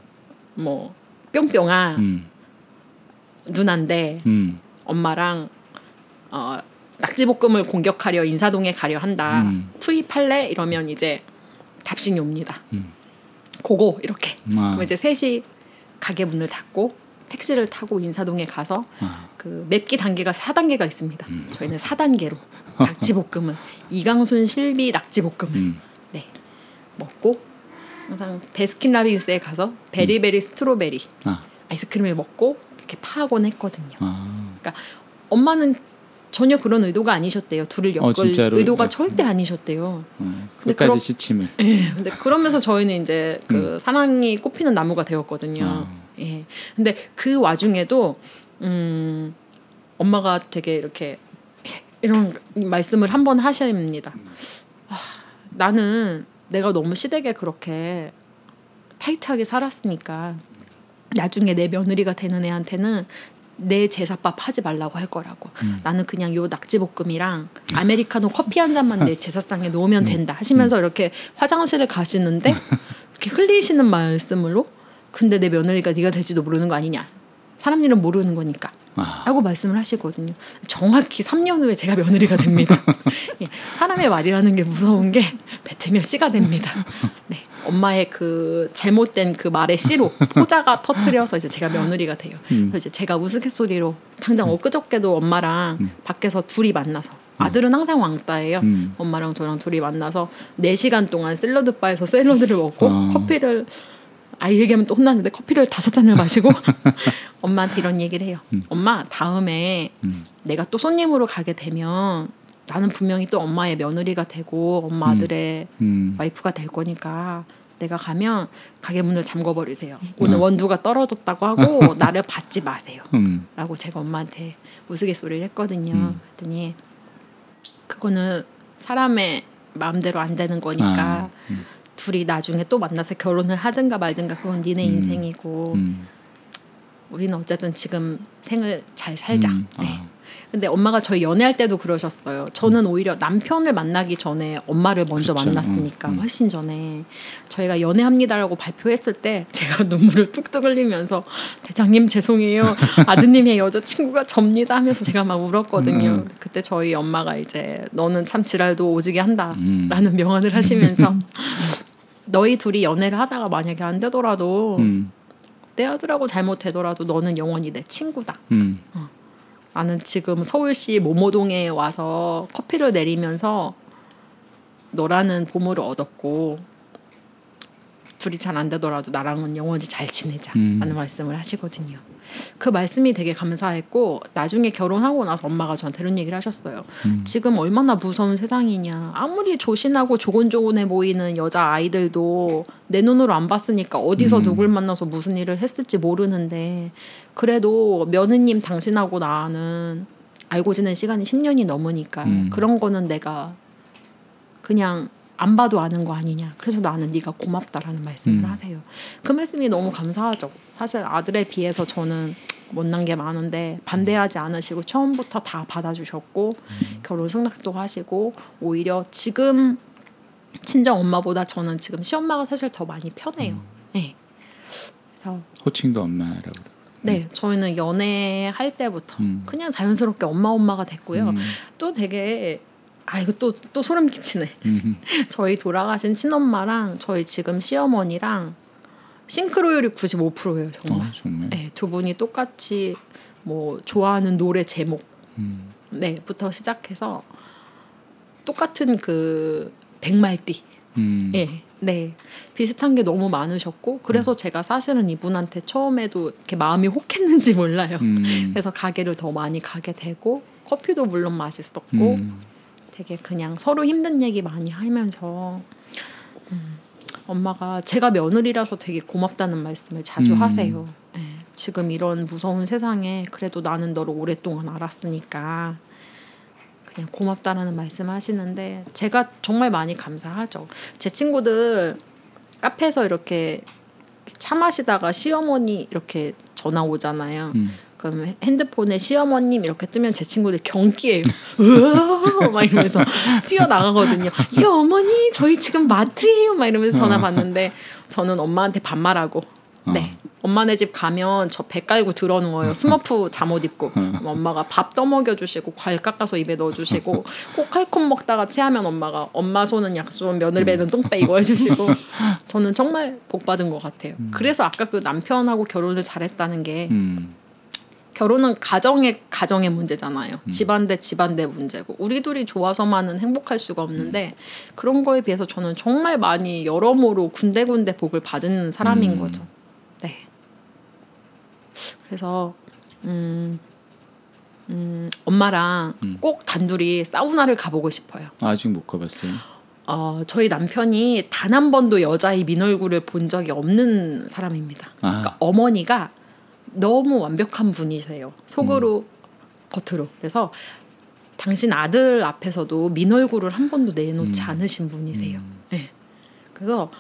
뭐 뿅뿅아 음. 누난데 음. 엄마랑 어, 낙지볶음을 공격하려 인사동에 가려 한다. 음. 투입할래? 이러면 이제 답신이 옵니다. 음. 고고 이렇게. 아. 그럼 이제 셋이 가게 문을 닫고 택시를 타고 인사동에 가서 아. 그 맵기 단계가 4단계가 있습니다. 음. 저희는 4단계로 낙지볶음은 이강순 실비 낙지볶음 음. 네 먹고 항상 베스킨라빈스에 가서 베리베리 스트로베리 아. 아이스크림을 먹고 이렇게 파하곤 했거든요. 아. 엄마는 전혀 그런 의도가 아니셨대요. 둘을 어, 엮을 진짜로? 의도가 네. 절대 아니셨대요. 음. 근데 끝까지 그러- 시침을. 예. 근데 그러면서 저희는 이제 그 사랑이 꽃피는 나무가 되었거든요. 아. 예. 근데 그 와중에도 음 엄마가 되게 이렇게 이런 말씀을 한 번 하십니다. 아, 나는 내가 너무 시댁에 그렇게 타이트하게 살았으니까 나중에 내 며느리가 되는 애한테는 내 제사밥 하지 말라고 할 거라고. 음. 나는 그냥 요 낙지볶음이랑 아메리카노 커피 한 잔만 내 제사상에 놓으면 된다 하시면서 이렇게 화장실을 가시는데 이렇게 흘리시는 말씀으로 근데 내 며느리가 네가 될지도 모르는 거 아니냐. 사람 일은 모르는 거니까. 아. 라고 말씀을 하시거든요. 정확히 3년 후에 제가 며느리가 됩니다. 예, 사람의 말이라는 게 무서운 게 뱉으면 씨가 됩니다. 네, 엄마의 그 잘못된 그 말의 씨로 포자가 터트려서 이제 제가 며느리가 돼요. 음. 그래서 이제 제가 우스갯소리로 당장 엊그저께도 엄마랑 음. 밖에서 둘이 만나서 아들은 항상 왕따예요. 음. 엄마랑 저랑 둘이 만나서 4시간 동안 샐러드 바에서 샐러드를 먹고 어. 커피를 아이 얘기하면 또 혼나는데 커피를 다섯 잔을 마시고 엄마한테 이런 얘기를 해요. 음. 엄마 다음에 음. 내가 또 손님으로 가게 되면 나는 분명히 또 엄마의 며느리가 되고 엄마 음. 아들의 음. 와이프가 될 거니까 내가 가면 가게 문을 잠궈 버리세요. 오늘 어. 원두가 떨어졌다고 하고 나를 받지 마세요. 음. 라고 제가 엄마한테 우스갯소리를 했거든요. 음. 그랬더니 그거는 사람의 마음대로 안 되는 거니까 아. 음. 둘이 나중에 또 만나서 결혼을 하든가 말든가 그건 니네 음. 인생이고 음. 우리는 어쨌든 지금 생을 잘 살자. 음. 네. 아. 근데 엄마가 저희 연애할 때도 그러셨어요. 저는 오히려 남편을 만나기 전에 엄마를 먼저 그렇죠. 만났으니까 음, 음. 훨씬 전에 저희가 연애합니다라고 발표했을 때 제가 눈물을 뚝뚝 흘리면서 대장님 죄송해요 아드님의 여자친구가 접니다 하면서 제가 막 울었거든요. 음. 그때 저희 엄마가 이제 너는 참 지랄도 오지게 한다라는 음. 명언을 하시면서 너희 둘이 연애를 하다가 만약에 안 되더라도 음. 내 아들하고 잘못되더라도 너는 영원히 내 친구다. 음. 나는 지금 서울시 모모동에 와서 커피를 내리면서 너라는 보물을 얻었고 둘이 잘 안 되더라도 나랑은 영원히 잘 지내자라는 음. 말씀을 하시거든요. 그 말씀이 되게 감사했고 나중에 결혼하고 나서 엄마가 저한테 이런 얘기를 하셨어요. 음. 지금 얼마나 무서운 세상이냐. 아무리 조신하고 조곤조곤해 보이는 여자 아이들도 내 눈으로 안 봤으니까 어디서 음. 누굴 만나서 무슨 일을 했을지 모르는데 그래도 며느님 당신하고 나는 알고 지낸 시간이 10년이 넘으니까 음. 그런 거는 내가 그냥 안 봐도 아는 거 아니냐. 그래서 나는 네가 고맙다라는 말씀을 음. 하세요. 그 말씀이 너무 감사하죠. 사실 아들에 비해서 저는 못난 게 많은데 반대하지 않으시고 처음부터 다 받아주셨고 결혼 승낙도 하시고 오히려 지금 친정 엄마보다 저는 지금 시엄마가 사실 더 많이 편해요. 네. 그래서 호칭도 엄마라고. 네 저희는 연애할 때부터 음. 그냥 자연스럽게 엄마 엄마가 됐고요. 음. 또 되게 아 이거 또 또 소름 끼치네. 음. 저희 돌아가신 친엄마랑 저희 지금 시어머니랑 싱크로율이 95%예요 정말. 어, 정말. 네, 두 분이 똑같이 뭐 좋아하는 노래 제목 음. 네부터 시작해서 똑같은 그 백말띠 음. 예. 네. 비슷한 게 너무 많으셨고 그래서 제가 사실은 이분한테 처음에도 이렇게 마음이 혹했는지 몰라요. 음. 그래서 가게를 더 많이 가게 되고 커피도 물론 맛있었고 음. 되게 그냥 서로 힘든 얘기 많이 하면서 음, 엄마가 제가 며느리라서 되게 고맙다는 말씀을 자주 음. 하세요. 예, 지금 이런 무서운 세상에 그래도 나는 너를 오랫동안 알았으니까 그냥 고맙다라는 말씀 하시는데 제가 정말 많이 감사하죠. 제 친구들 카페에서 이렇게 차 마시다가 시어머니 이렇게 전화 오잖아요. 음. 그럼 핸드폰에 시어머님 이렇게 뜨면 제 친구들 경기예요. 막 이러면서 뛰어나가거든요. 이 어머니 저희 지금 마트예요. 막 이러면서 전화 어. 받는데 저는 엄마한테 반말하고 어. 네 엄마네 집 가면 저 배 깔고 들어 누워요. 스머프 잠옷 입고 그럼 엄마가 밥 떠먹여 주시고 과일 깎아서 입에 넣어 주시고 꼭 칼콘 먹다가 체하면 엄마가 엄마 손은 약손 며느리 배는 똥배 이거 해주시고 저는 정말 복 받은 것 같아요. 그래서 아까 그 남편하고 결혼을 잘했다는 게 음. 결혼은 가정의 가정의 문제잖아요. 음. 집안 대 집안 대 문제고 우리 둘이 좋아서만은 행복할 수가 없는데 그런 거에 비해서 저는 정말 많이 여러모로 군데군데 복을 받은 사람인 음. 거죠. 네. 그래서 음, 음, 엄마랑 음. 꼭 단둘이 사우나를 가보고 싶어요. 아직 못 가봤어요. 어, 저희 남편이 단 한 번도 여자의 민 얼굴을 본 적이 없는 사람입니다. 아, 그러니까 어머니가 너무 완벽한 분이세요. 속으로 음. 겉으로. 그래서 당신 아들 앞에서도 민 얼굴을 한 번도 내놓지 음. 않으신 분이세요. 음. 네. 그래서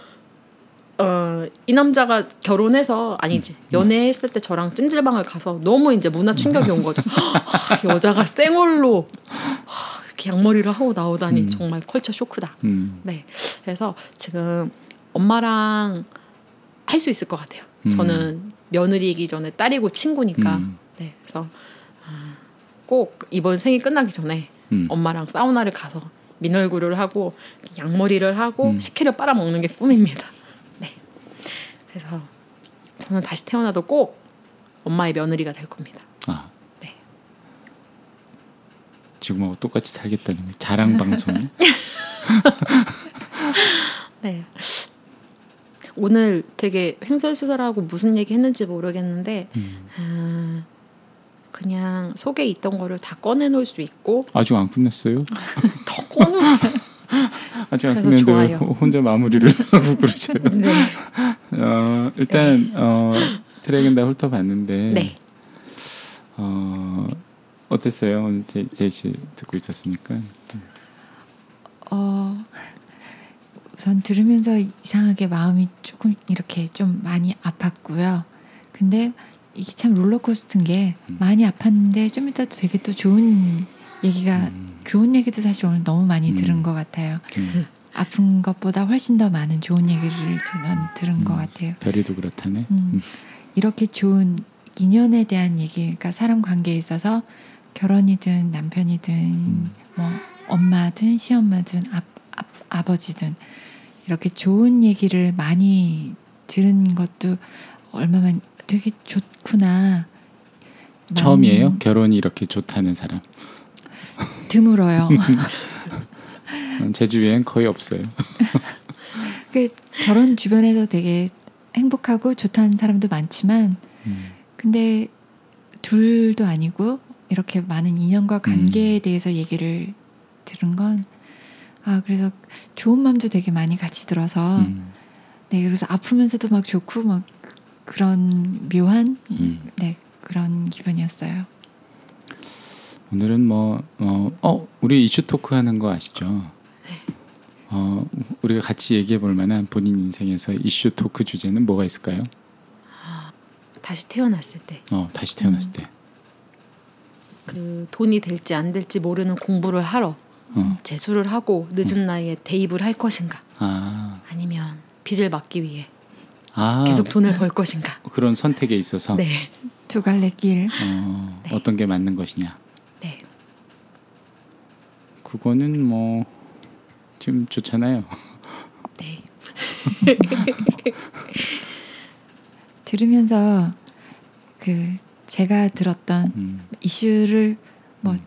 어, 이 남자가 결혼해서 아니지 음. 연애했을 때 저랑 찜질방을 가서 너무 이제 문화 충격이 온 거죠. 하, 여자가 생얼로 하, 이렇게 양머리를 하고 나오다니 음. 정말 컬처 쇼크다. 음. 네. 그래서 지금 엄마랑 할 수 있을 것 같아요. 음. 저는 며느리이기 전에 딸이고 친구니까. 음. 네. 그래서 아, 꼭 이번 생일 끝나기 전에 음. 엄마랑 사우나를 가서 민얼굴을 하고 양머리를 하고 음. 식혜를 빨아먹는 게 꿈입니다. 네. 그래서 저는 다시 태어나도 꼭 엄마의 며느리가 될 겁니다. 아. 네. 지금하고 똑같이 살겠다는 거. 자랑 방송에. 네. 오늘 되게 횡설수설하고 무슨 얘기 했는지 모르겠는데 음. 아, 그냥 속에 있던 거를 다 꺼내놓을 수 있고 아직 안 끝났어요? 더 꺼놓. 아직 안 좋아요. 왜 혼자 마무리를 하고 그러세요? 네. 어, 일단 어, 트랙은 다 훑어봤는데 네. 어, 어땠어요? 오늘 제, 제시 듣고 있었으니까. 어 우선 들으면서 이상하게 마음이 조금 이렇게 좀 많이 아팠고요. 근데 이게 참 롤러코스터인 게 음. 많이 아팠는데 좀 이따 되게 또 좋은 얘기가 음, 좋은 얘기도 사실 오늘 너무 많이 음. 들은 것 같아요. 음, 아픈 것보다 훨씬 더 많은 좋은 얘기를 저는 들은 음. 것 같아요. 별이도 그렇다네. 음. 음. 이렇게 좋은 인연에 대한 얘기, 그러니까 사람 관계에 있어서 결혼이든 남편이든 음. 뭐 엄마든 시엄마든 아, 아, 아버지든 이렇게 좋은 얘기를 많이 들은 것도 얼마만 되게 좋구나. 처음이에요? 결혼이 이렇게 좋다는 사람. 드물어요. 음, 제 주위엔 거의 없어요. 그 결혼 주변에서 되게 행복하고 좋다는 사람도 많지만 음, 근데 둘도 아니고 이렇게 많은 인연과 관계에 음. 대해서 얘기를 들은 건 아 그래서 좋은 마음도 되게 많이 같이 들어서 음, 네 그래서 아프면서도 막 좋고 막 그런 묘한 음. 네 그런 기분이었어요. 오늘은 뭐 어, 어 우리 이슈 토크 하는 거 아시죠? 어 우리가 같이 얘기해 볼 만한 본인 인생에서 이슈 토크 주제는 뭐가 있을까요? 다시 태어났을 때그어 다시 태어났을 때. 돈이 될지 안 될지 모르는 공부를 하러 어. 재수를 하고 늦은 나이에 대입을 할 것인가 아, 아니면 빚을 막기 위해 아 계속 돈을 벌 것인가. 그런 선택에 있어서 네. 두 갈래 길. 어, 네. 어떤 게 맞는 것이냐. 네. 그거는 뭐 지금 좋잖아요. 네. 들으면서 그 제가 들었던 음, 이슈를 뭐 음.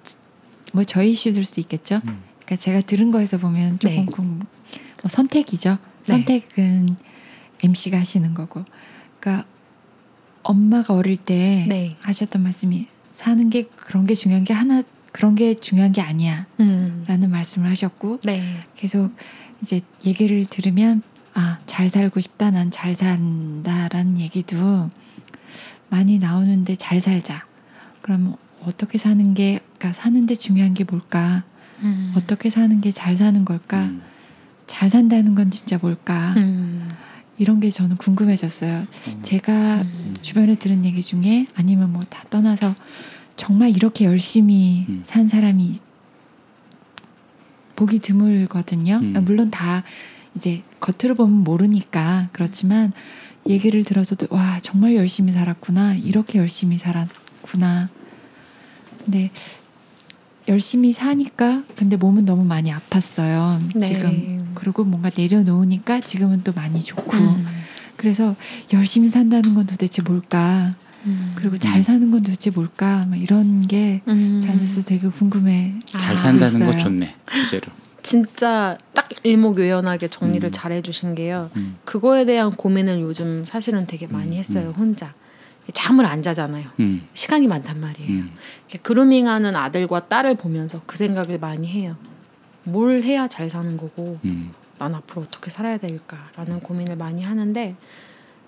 뭐 저희 이슈들 수도 있겠죠. 음. 그러니까 제가 들은 거에서 보면 조금 네. 그- 뭐 선택이죠. 네. 선택은 MC가 하시는 거고. 그러니까 엄마가 어릴 때 네. 하셨던 말씀이 사는 게 그런 게 중요한 게 하나 그런 게 중요한 게 아니야라는 음. 말씀을 하셨고 네. 계속 이제 얘기를 들으면 아 잘 살고 싶다 난 잘 산다라는 얘기도 많이 나오는데 잘 살자 그럼 어떻게 사는 게 그러니까 사는데 중요한 게 뭘까 음. 어떻게 사는 게 잘 사는 걸까 음, 잘 산다는 건 진짜 뭘까 음. 이런 게 저는 궁금해졌어요 어, 제가 음. 주변에 들은 얘기 중에 아니면 뭐 다 떠나서 정말 이렇게 열심히 음. 산 사람이 보기 드물거든요. 음. 물론 다 이제 겉으로 보면 모르니까 그렇지만 얘기를 들어서도 와 정말 열심히 살았구나 이렇게 열심히 살았구나. 근데 열심히 사니까 근데 몸은 너무 많이 아팠어요. 네. 지금 그리고 뭔가 내려놓으니까 지금은 또 많이 좋고 음. 그래서 열심히 산다는 건 도대체 뭘까? 음. 그리고 잘 사는 건 도대체 뭘까? 막 이런 게 음. 저한테서 되게 궁금해. 잘 아, 산다는 거 있어요. 좋네 주제로. 진짜 딱 일목요연하게 정리를 음. 잘 해주신 게요. 음. 그거에 대한 고민을 요즘 사실은 되게 많이 음, 했어요. 음. 혼자 잠을 안 자잖아요. 음. 시간이 많단 말이에요. 음. 그루밍하는 아들과 딸을 보면서 그 생각을 많이 해요. 뭘 해야 잘 사는 거고 음. 난 앞으로 어떻게 살아야 될까라는 고민을 많이 하는데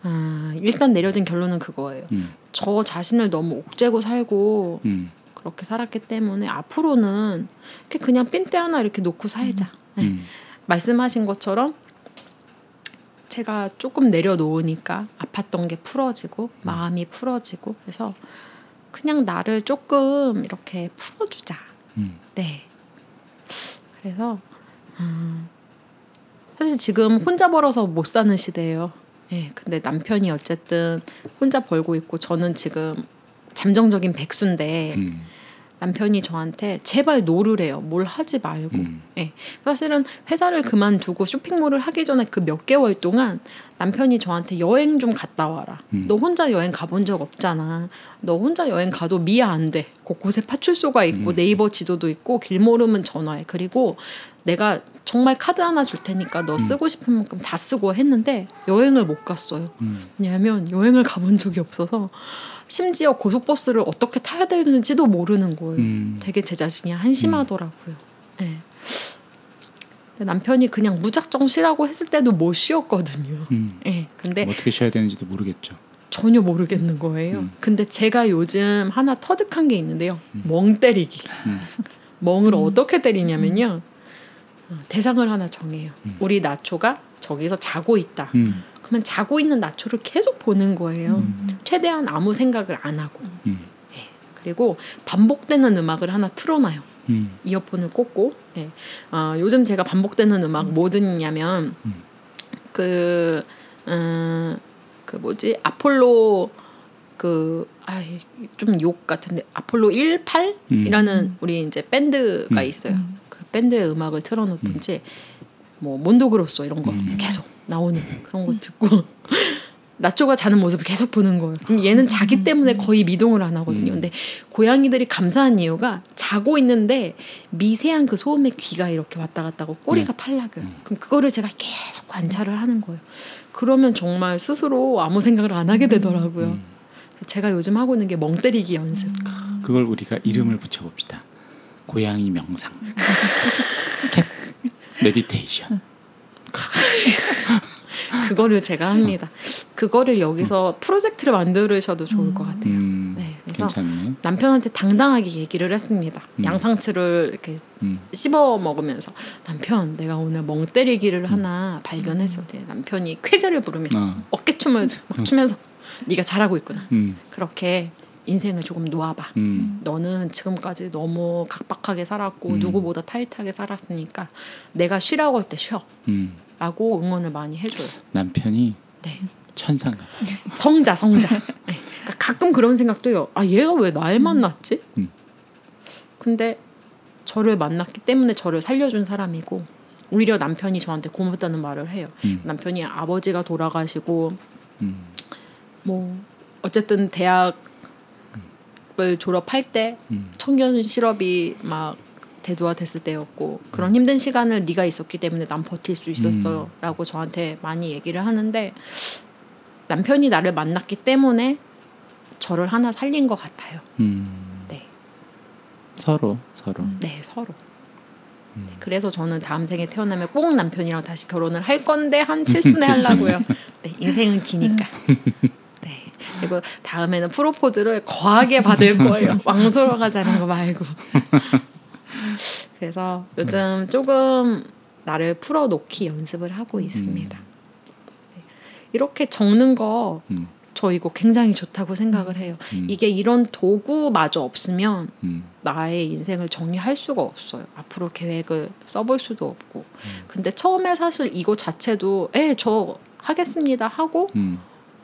아, 일단 내려진 결론은 그거예요. 음. 저 자신을 너무 옥죄고 살고 음. 그렇게 살았기 때문에 앞으로는 이렇게 그냥 삔대 하나 이렇게 놓고 살자. 네. 음. 말씀하신 것처럼 제가 조금 내려놓으니까 아팠던 게 풀어지고 마음이 풀어지고 그래서 그냥 나를 조금 이렇게 풀어주자. 음. 네. 그래서 음, 사실 지금 혼자 벌어서 못 사는 시대예요. 예. 근데 남편이 어쨌든 혼자 벌고 있고 저는 지금 잠정적인 백수인데 음. 남편이 저한테 제발 노르래요. 뭘 하지 말고. 음. 사실은 회사를 그만두고 쇼핑몰을 하기 전에 그 몇 개월 동안 남편이 저한테 여행 좀 갔다 와라. 음. 너 혼자 여행 가본 적 없잖아. 너 혼자 여행 가도 미아 안 돼. 곳곳에 파출소가 있고 음. 네이버 지도도 있고 길 모르면 전화해. 그리고 내가 정말 카드 하나 줄 테니까 너 음. 쓰고 싶은 만큼 다 쓰고 했는데 여행을 못 갔어요. 음. 왜냐하면 여행을 가본 적이 없어서 심지어 고속버스를 어떻게 타야 되는지도 모르는 거예요. 음. 되게 제 자신이 한심하더라고요. 예. 근데 남편이 그냥 무작정 쉬라고 했을 때도 못 쉬었거든요. 음. 예. 근데 어떻게 쉬어야 되는지도 모르겠죠. 전혀 모르겠는 거예요. 음. 근데 제가 요즘 하나 터득한 게 있는데요. 음. 멍 때리기. 음. 멍을 음. 어떻게 때리냐면요. 어, 대상을 하나 정해요. 음. 우리 나초가 저기서 자고 있다. 음. 그러면 자고 있는 나초를 계속 보는 거예요. 음. 최대한 아무 생각을 안 하고. 음. 그리고 반복되는 음악을 하나 틀어놔요. 음. 이어폰을 꽂고 예. 어, 요즘 제가 반복되는 음악 뭐 듣냐면 음. 그, 음, 그 뭐지 아폴로 그좀 욕 같은데 아폴로 18이라는 음. 우리 이제 밴드가 음. 있어요. 음. 그 밴드의 음악을 틀어놓든지 뭐 몬도그로소 이런 거 음. 계속 나오는 그런 거 듣고 나초가 자는 모습을 계속 보는 거예요. 그럼 얘는 자기 때문에 거의 미동을 안 하거든요. 음. 근데 고양이들이 감사한 이유가 자고 있는데 미세한 그 소음에 귀가 이렇게 왔다 갔다 하고 꼬리가 팔락해요. 음. 그럼 그거를 제가 계속 관찰을 하는 거예요. 그러면 정말 스스로 아무 생각을 안 하게 되더라고요. 음. 제가 요즘 하고 있는 게 멍 때리기 연습. 그걸 우리가 이름을 붙여봅시다. 고양이 명상. Cat meditation. 그거를 제가 합니다. 그거를 여기서 프로젝트를 만들으셔도 좋을 것 같아요. 음. 네, 그래서 괜찮네. 남편한테 당당하게 얘기를 했습니다. 음. 양상추를 이렇게 음. 씹어 먹으면서 남편 내가 오늘 멍 때리기를 하나 발견했어. 네, 남편이 쾌재를 부르며 어. 어깨춤을 막 추면서 네가 잘하고 있구나. 음. 그렇게 인생을 조금 놓아봐. 음. 너는 지금까지 너무 각박하게 살았고 음. 누구보다 타이트하게 살았으니까 내가 쉬라고 할 때 쉬어. 음. 라고 응원을 많이 해줘요. 남편이 네. 천상가. 성자 성자. 네. 그러니까 가끔 그런 생각도 해요. 아 얘가 왜 날 만났지? 음. 근데 저를 만났기 때문에 저를 살려준 사람이고 오히려 남편이 저한테 고맙다는 말을 해요. 음. 남편이 아버지가 돌아가시고 음. 뭐 어쨌든 대학 을 졸업할 때 음. 청년 실업이 막 대두화됐을 때였고 그런 힘든 시간을 네가 있었기 때문에 난 버틸 수 있었어라고 저한테 많이 얘기를 하는데 남편이 나를 만났기 때문에 저를 하나 살린 것 같아요. 음. 네, 서로 서로. 음. 네 서로. 음. 그래서 저는 다음 생에 태어나면 꼭 남편이랑 다시 결혼을 할 건데 한 칠순에 하려고요. 네, 인생은 기니까. 네. 그리고 다음에는 프로포즈를 거하게 받을 거예요. 왕소로가 자는 거 말고. 그래서 요즘 조금 나를 풀어놓기 연습을 하고 있습니다. 네. 이렇게 적는 거 음. 저 이거 굉장히 좋다고 생각을 해요. 음. 이게 이런 도구마저 없으면 음. 나의 인생을 정리할 수가 없어요. 앞으로 계획을 써볼 수도 없고. 음. 근데 처음에 사실 이거 자체도 에 저 하겠습니다 하고 음.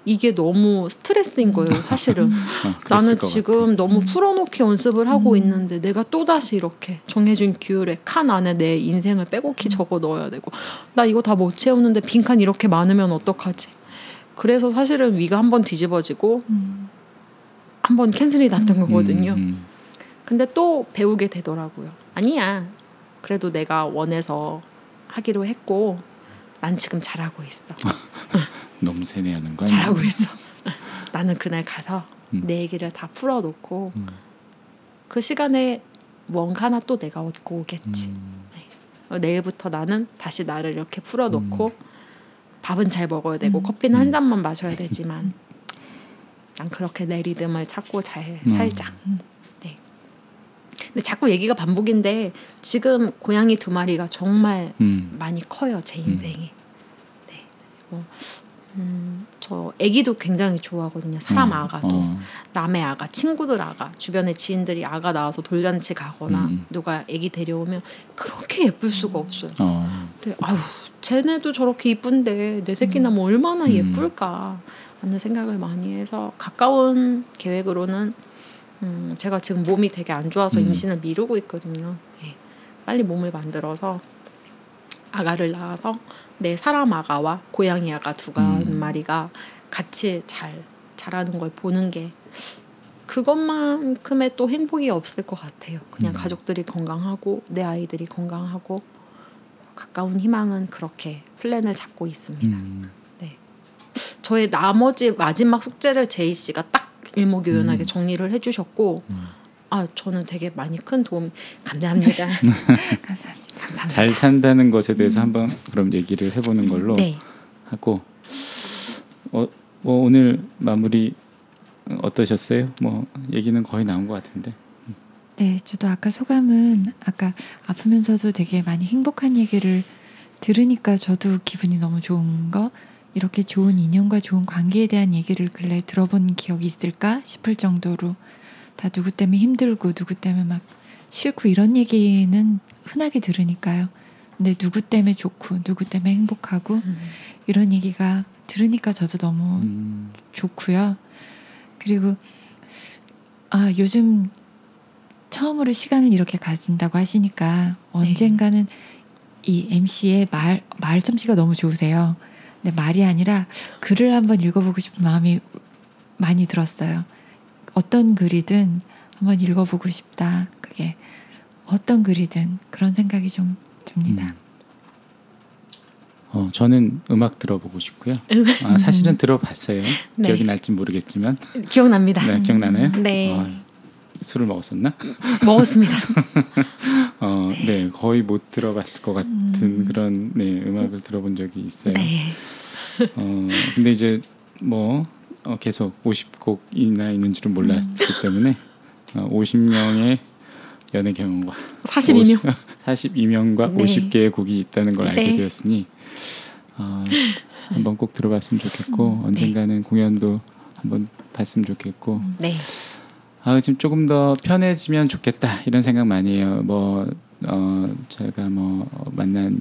이게 너무 스트레스인 거예요, 사실은. 어, 그랬을 나는 것 지금 같아. 너무 풀어놓기 연습을 하고 음. 있는데 내가 또 다시 이렇게 정해준 규율의 칸 안에 내 인생을 빼곡히 적어 넣어야 되고 나 이거 다 못 채우는데 빈칸 이렇게 많으면 어떡하지? 그래서 사실은 위가 한번 뒤집어지고 음. 한번 캔슬이 났던 거거든요. 음, 음. 근데 또 배우게 되더라고요. 아니야. 그래도 내가 원해서 하기로 했고 난 지금 잘하고 있어. 너무 세뇌하는 거야. 잘하고 있어. 나는 그날 가서 음. 내 얘기를 다 풀어놓고 음, 그 시간에 뭔가 하나 또 내가 얻고 오겠지. 음, 어, 내일부터 나는 다시 나를 이렇게 풀어놓고 밥은 잘 먹어야 되고 음. 커피는 한 음. 잔만 마셔야 되지만 난 그렇게 내 리듬을 찾고 잘 음. 살자. 음. 네. 근데 자꾸 얘기가 반복인데 지금 고양이 두 마리가 정말 음, 많이 커요 제 인생이. 네. 그리고 음, 저 아기도 굉장히 좋아하거든요. 사람 어, 아가도. 어, 남의 아가, 친구들 아가, 주변에 지인들이 아가 나와서 돌잔치 가거나 음. 누가 아기 데려오면 그렇게 예쁠 수가 없어요. 어, 근데 아유, 쟤네도 저렇게 이쁜데 내 새끼 나면 얼마나 음. 예쁠까 하는 생각을 많이 해서 가까운 계획으로는 음, 제가 지금 몸이 되게 안 좋아서 음. 임신을 미루고 있거든요. 예. 빨리 몸을 만들어서 아가를 낳아서 내 사람 아가와 고양이 아가 두 가- 음. 마리가 같이 잘 자라는 걸 보는 게 그것만큼의 또 행복이 없을 것 같아요. 그냥 음. 가족들이 건강하고 내 아이들이 건강하고 가까운 희망은 그렇게 플랜을 잡고 있습니다. 음, 저의 나머지 마지막 숙제를 제이 씨가 딱 일목요연하게 음. 정리를 해주셨고 음. 아 저는 되게 많이 큰 도움 감사합니다. 감사합니다. 감사합니다. 잘 산다는 것에 대해서 한번 그럼 얘기를 해보는 걸로 네. 하고 어, 뭐 오늘 마무리 어떠셨어요? 뭐 얘기는 거의 나온 것 같은데. 네, 저도 아까 소감은 아까 아프면서도 되게 많이 행복한 얘기를 들으니까 저도 기분이 너무 좋은 거 이렇게 좋은 인연과 좋은 관계에 대한 얘기를 근래 들어본 기억이 있을까 싶을 정도로 다 누구 때문에 힘들고 누구 때문에 막 싫고 이런 얘기는 흔하게 들으니까요. 근데 누구 때문에 좋고 누구 때문에 행복하고 음. 이런 얘기가 들으니까 저도 너무 음, 좋고요. 그리고 아 요즘 처음으로 시간을 이렇게 가진다고 하시니까 언젠가는 이 MC의 말 말솜씨가 너무 좋으세요. 근데 말이 아니라 글을 한번 읽어보고 싶은 마음이 많이 들었어요. 어떤 글이든 한번 읽어보고 싶다. 그게 어떤 글이든 그런 생각이 좀 듭니다. 음. 어, 저는 음악 들어보고 싶고요. 음. 아, 사실은 들어봤어요. 네. 기억이 날지 모르겠지만 기억납니다. 네, 기억나나요? 네. 어, 술을 먹었었나? 먹었습니다. 어, 네, 거의 못 들어봤을 것 같은 음. 그런 네, 음악을 들어본 적이 있어요. 네. 어, 근데 이제 뭐 어, 계속 50곡이나 있는 줄은 몰랐기 때문에 어, 50명의 연애 경험과 42명. 42명과 네. 50개의 곡이 있다는 걸 알게 네. 되었으니 어, 한번 꼭 들어봤으면 좋겠고 음, 언젠가는 공연도 한번 봤으면 좋겠고 네. 아 지금 조금 더 편해지면 좋겠다 이런 생각 많이 해요. 뭐 어, 제가 뭐 만난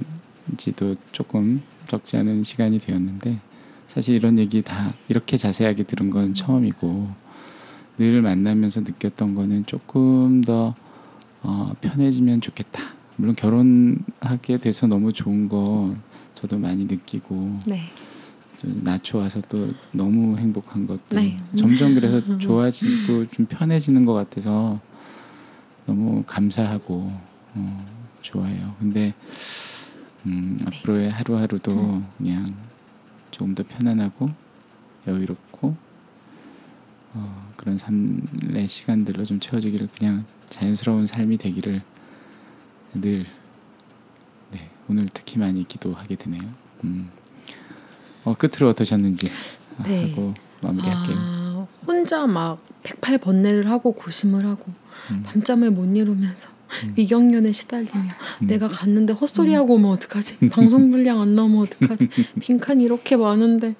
지도 조금 적지 않은 시간이 되었는데 사실 이런 얘기 다 이렇게 자세하게 들은 건 처음이고 늘 만나면서 느꼈던 거는 조금 더 어, 편해지면 좋겠다. 물론 결혼하게 돼서 너무 좋은 거 저도 많이 느끼고 네. 좀 낳고 와서 또 너무 행복한 것도 네. 점점 그래서 좋아지고 좀 편해지는 것 같아서 너무 감사하고 어, 좋아요. 근데 음, 네. 앞으로의 하루하루도 그냥 조금 더 편안하고 여유롭고 어, 그런 삶의 시간들로 좀 채워지기를 그냥 자연스러운 삶이 되기를 늘 네, 오늘 특히 많이 기도하게 되네요. 음. 어, 끝으로 어떠셨는지 네. 하고 마무리할게요. 아, 혼자 막 108번뇌를 하고 고심을 하고 음, 밤잠을 못 이루면서 음. 미경련에 시달리며 음. 내가 갔는데 헛소리 하고 오면 어떡하지? 방송 분량 안 나오면 어떡하지? 빈칸 이렇게 많은데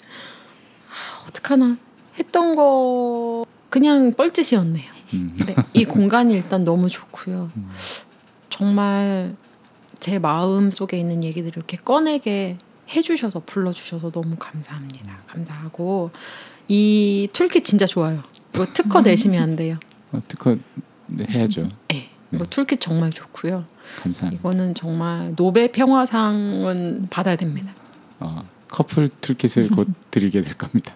아, 어떡하나 했던 거 그냥 뻘짓이었네요. 음. 네, 이 공간이 일단 너무 좋고요. 음. 정말 제 마음 속에 있는 얘기들을 이렇게 꺼내게 해주셔서 불러주셔서 너무 감사합니다. 감사하고 이 toolkit 진짜 좋아요. 이거 특허 내시면 안 돼요. 어, 특허 네, 해야죠. 네, 이거 toolkit 정말 좋고요. 감사합니다. 이거는 정말 노벨 평화상은 받아야 됩니다. 어, 커플 toolkit을 곧 드리게 될 겁니다.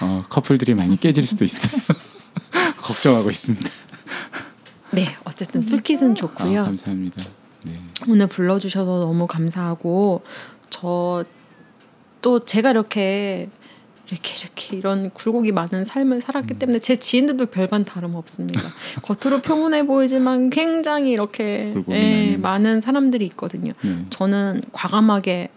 어, 커플들이 많이 깨질 수도 있어요. 걱정하고 있습니다. 네, 어쨌든 toolkit은 아, 좋고요. 감사합니다. 네. 오늘 불러주셔서 너무 감사하고 저 또 제가 이렇게 이렇게 이렇게 이런 굴곡이 많은 삶을 살았기 때문에 제 지인들도 별반 다름 없습니다. 겉으로 평온해 보이지만 굉장히 이렇게 예, 많은. 사람들이 있거든요. 네. 저는 과감하게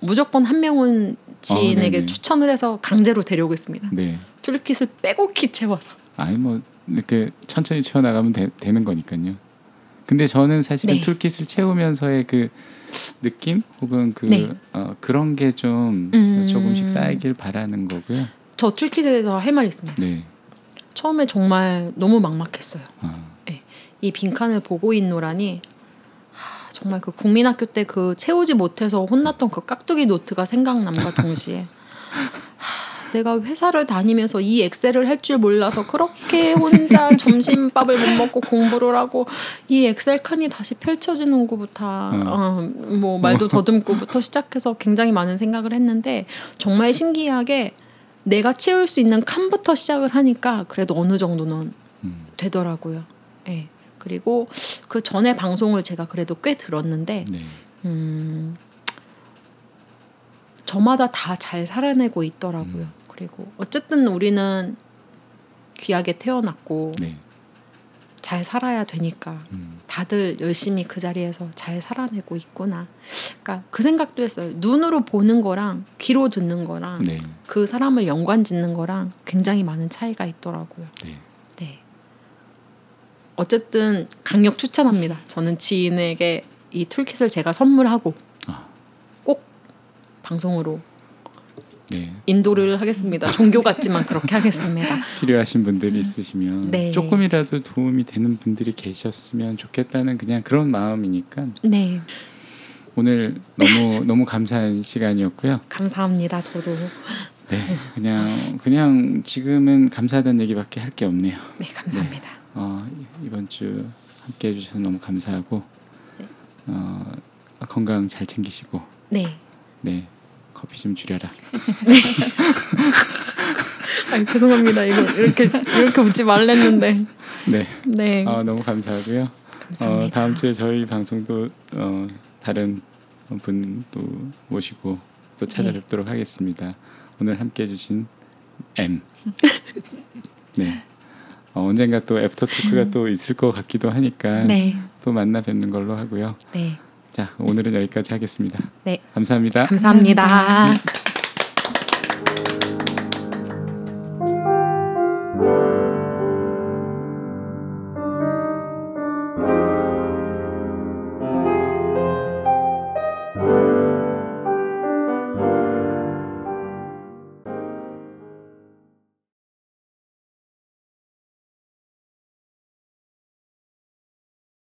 무조건 한 명은 지인에게 어. 추천을 해서 강제로 데려오고 있습니다. 네. 툴킷을 빼곡히 채워서. 아니 뭐 이렇게 천천히 채워 나가면 되, 는 거니까요. 근데 저는 사실은 네. 툴킷을 채우면서의 그 느낌 혹은 그 네. 어, 그런 게좀 음. 조금씩 쌓이길 바라는 거고요. 저 툴킷에 대해서 할 말이 있습니다. 네. 처음에 정말 너무 막막했어요. 아, 이 빈칸을 보고 있노라니 하, 정말 그 국민학교 때 그 채우지 못해서 혼났던 그 깍두기 노트가 생각남과 동시에 하, 내가 회사를 다니면서 이 엑셀을 할 줄 몰라서 그렇게 혼자 점심밥을 못 먹고 공부를 하고 이 엑셀 칸이 다시 펼쳐지는 것부터 어, 뭐 말도 더듬고부터 시작해서 굉장히 많은 생각을 했는데 정말 신기하게 내가 채울 수 있는 칸부터 시작을 하니까 그래도 어느 정도는 음, 되더라고요. 예. 그리고 그 전에 방송을 제가 그래도 꽤 들었는데 네. 음, 저마다 다 잘 살아내고 있더라고요. 음. 그리고 어쨌든 우리는 귀하게 태어났고 네. 잘 살아야 되니까 음, 다들 열심히 그 자리에서 잘 살아내고 있구나. 그러니까 그 생각도 했어요. 눈으로 보는 거랑 귀로 듣는 거랑 네. 그 사람을 연관 짓는 거랑 굉장히 많은 차이가 있더라고요. 네. 네. 어쨌든 강력 추천합니다. 저는 지인에게 이 툴킷을 제가 선물하고 방송으로 네. 인도를 하겠습니다. 종교 같지만 그렇게 하겠습니다. 필요하신 분들이 있으시면 네. 조금이라도 도움이 되는 분들이 계셨으면 좋겠다는 그냥 그런 마음이니까 네, 오늘 너무 너무 감사한 시간이었고요. 감사합니다. 저도 네, 그냥 그냥 지금은 감사하다는 얘기밖에 할 게 없네요. 네 감사합니다. 어, 이번 주 함께 해주셔서 너무 감사하고 네. 어, 건강 잘 챙기시고 네. 네 커피 좀 줄여라. 아니 죄송합니다. 이거 이렇게 이렇게 웃지 말랬는데. 네, 네. 어, 너무 감사하고요. 감사합니다. 어, 다음 주에 저희 방송도 어, 다른 분도 모시고 또 찾아뵙도록 하겠습니다. 오늘 함께 해주신 M. 네. 어, 언젠가 또 애프터 토크가 또 있을 것 같기도 하니까 네. 또 만나 뵙는 걸로 하고요. 네. 자, 오늘은 여기까지 하겠습니다. 네. 감사합니다. 감사합니다. 감사합니다.